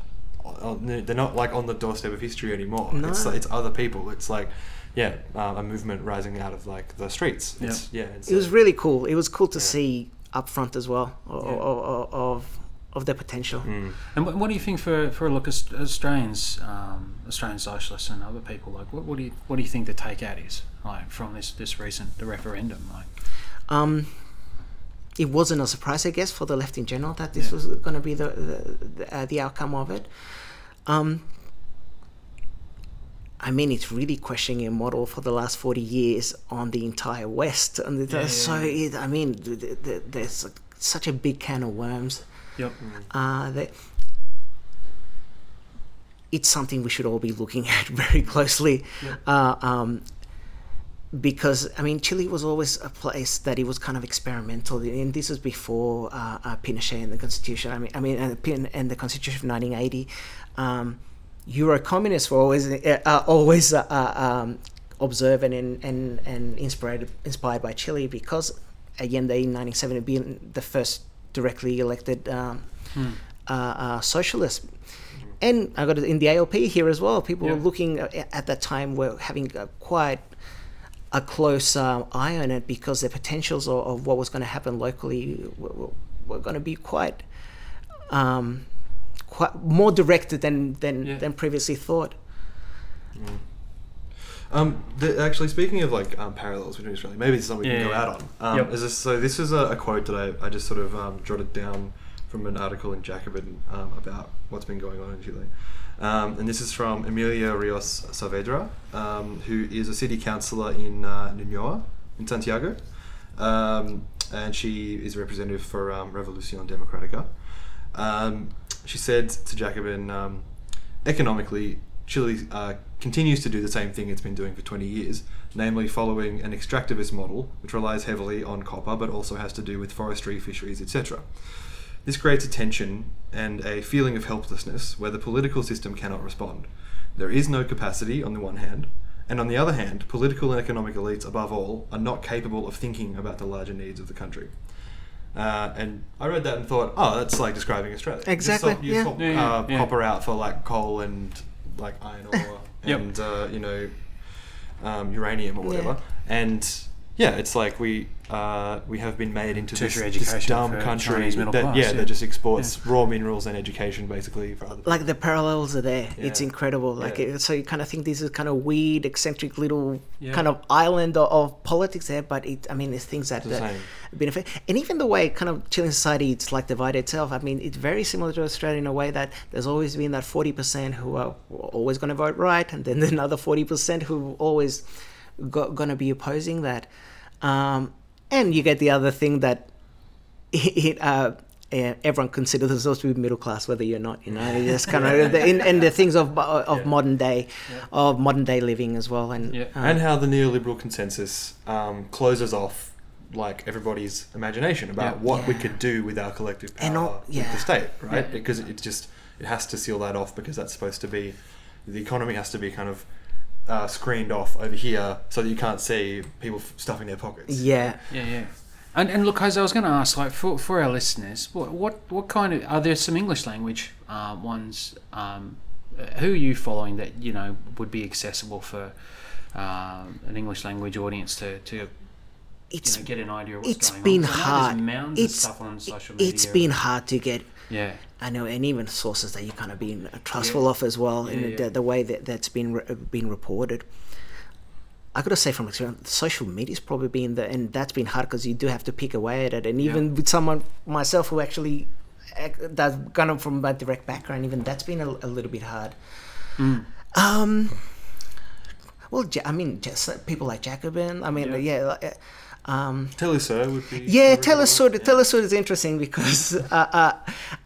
on- they're not like on the doorstep of history anymore. No. It's it's other people. It's like, yeah, um, a movement rising out of like the streets. It's, yeah, it's, it was uh, really cool. It was cool to see up front as well o- o- o- of of the potential. mm. And what, what do you think for for look Aus- Australians, um, Australian socialists and other people? Like, what, what do you what do you think the takeout is like from this this recent the referendum? Like, Um, it wasn't a surprise, I guess, for the left in general that this Yeah. was going to be the the, the, uh, the outcome of it. Um, I mean, it's really questioning a model for the last forty years on the entire West, and Yeah, so yeah. it, I mean, th- th- th- there's such a big can of worms. yep. Uh, that it's something we should all be looking at very closely. Uh, um, because I mean, Chile was always a place that it was kind of experimental, and this was before uh, uh, Pinochet and the Constitution. I mean, I mean, and, Pin- and the Constitution of 1980. Um, Euro communists were always uh, uh, always uh, uh, um, observant and and, and inspired inspired by Chile because Allende in 1970 being the first directly elected um, Hmm. uh, uh, socialist. And I got it in the ALP here as well. People were looking at, at that time were having a, quite a close uh, eye on it because the potentials of, of what was going to happen locally were, were, were going to be quite, um, quite more directed than than, Yeah. than previously thought. Um, the, actually, speaking of like um, parallels between Australia, maybe this is something we Yeah, can go yeah. out on. Um, Yep. is this, so this is a, a quote that I, I just sort of um, jotted down from an article in Jacobin um, about what's been going on in Chile. Um, and this is from Emilia Rios Saavedra, um, who is a city councillor in uh, Ñuñoa, in Santiago. Um, and she is a representative for um, Revolucion Democratica. Um, she said to Jacobin, economically, Chile uh, continues to do the same thing it's been doing for 20 years, namely following an extractivist model which relies heavily on copper but also has to do with forestry, fisheries, etc. This creates a tension and a feeling of helplessness where the political system cannot respond. There is no capacity on the one hand, and on the other hand, political and economic elites above all are not capable of thinking about the larger needs of the country. Uh, and I read that and thought, oh, that's like describing Australia. You Exactly, swap- You yeah. swap, Yeah, yeah, uh, yeah. copper out for like coal and like iron ore Yep. and uh, you know um, uranium or Yeah. whatever. And yeah, it's like we uh, we have been made into this, this dumb country Chinese middle that class, yeah, yeah. that just exports raw minerals and education basically for other people. Like the parallels are there. It's incredible. Like Yeah. it, so, you kind of think this is kind of weird, eccentric little Yeah. kind of island of, of politics there. But it, I mean, there's things that, the that benefit, and even the way kind of Chilean society it's like divided itself. I mean, it's very similar to Australia in a way that there's always been that forty percent who are always going to vote right, and then another forty percent who always going to be opposing that. Um, and you get the other thing that it, uh, everyone considers themselves to be middle class, whether you're not. You know, it's kind of the, in, and the things of of modern day, of modern day living as well. And Yeah. uh, and how the neoliberal consensus um, closes off like everybody's imagination about Yeah. what we could do with our collective power And all- with the state, right? Yeah. Because it just it has to seal that off because that's supposed to be the economy has to be kind of uh, screened off over here so that you can't see people f- stuffing their pockets. yeah, Yeah, yeah. And, and look, Jose, I was going to ask, like, for, for our listeners, what, what what kind of are there some English language uh, ones? Um, uh, who are you following that you know would be accessible for um, an English language audience to to you know, get an idea of what's it's going been on? 'Cause I know hard. There's mounds It's of stuff on social media. it's been hard to get. yeah, I know, and even sources that you kind of been trustful of as well, in Yeah, the, the way that that's been re- been reported. I gotta say from experience, social media's probably been the, and that's been hard because you do have to pick away at it, and even with someone myself who actually ac- that's kind of from my direct background, even that's been a, a little bit hard. Mm. Um, well, I mean, just people like Jacobin. I mean, Yeah. Um, Telesur would be yeah, would be one. Telesur. Yeah. Is interesting because uh,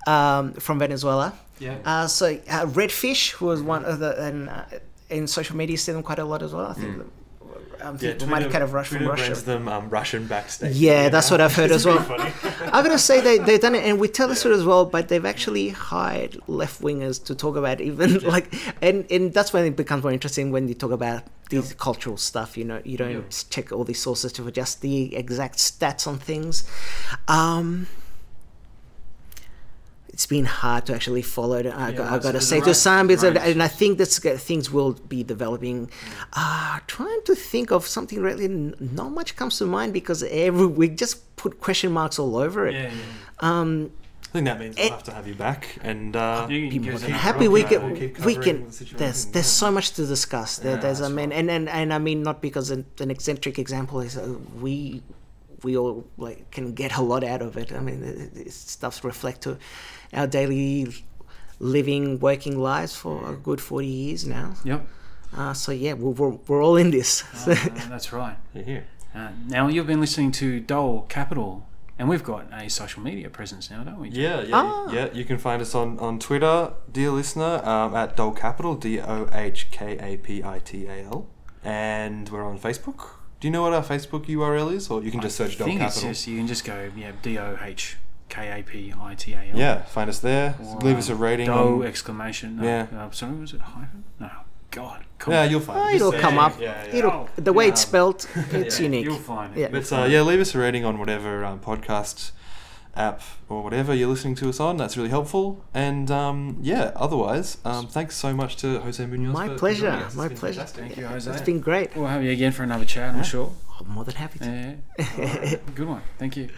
uh, um, from Venezuela. yeah. Uh, so uh, Redfish, who was one of the and uh, in social media, see them quite a lot as well. I think. Um, Yeah, people might have kind of rushed from Russia. brands them um, Russian backstage. Yeah, that's what I've heard as well. I'm gonna say they they've done it, and we tell us it as well. But they've actually hired left wingers to talk about even like, and and that's when it becomes more interesting when you talk about these cultural stuff. You know, you don't check all these sources to adjust the exact stats on things. Um, it's been hard to actually follow. it. I, got, I got to say, a to some bits, of, range. and I think that's things will be developing. Uh, trying to think of something really, n- not much comes to mind because every we just put question marks all over it. Yeah, yeah. Um, I think that means we'll have to have you back and uh, You can be give more us than an happy update. we keep can we can the situation, there's yeah. there's so much to discuss there, Yeah, there's i that's mean and, and and i mean not because an, an eccentric example is uh, we we all like can get a lot out of it i mean it, it, stuff's reflect to our daily living working lives for a good 40 years now Yep. uh, so yeah we're, we're, we're all in this Uh, that's right. You're here. Uh, now you've been listening to Doh Kapital, and we've got a social media presence now, don't we? Yeah, yeah, Ah. yeah. You can find us on, on Twitter, dear listener, um, at Doh Kapital, D O H K A P I T A L, and we're on Facebook. Do you know what our Facebook URL is, or you can just search I Dole think it's Capital? just you can just go yeah D O H K A P I T A L. Yeah, find us there. Or, Leave us a rating. Doe on- exclamation. No, Yeah. Uh, sorry, was it hyphen? No. God. Come yeah, you'll find Oh, it. it'll Just come search up. Yeah, yeah. it'll the way it's spelled it's yeah, unique You'll find it. Yeah. But uh, yeah, leave us a rating on whatever um, podcast app or whatever you're listening to us on. That's really helpful. And um, yeah, otherwise, um, thanks so much to Jose Munoz. My for- for pleasure, us. My pleasure. fantastic. Thank you, Jose. it's been great We'll have you again for another chat, I'm sure. I'm more than happy to Yeah. All right. Good one. Thank you.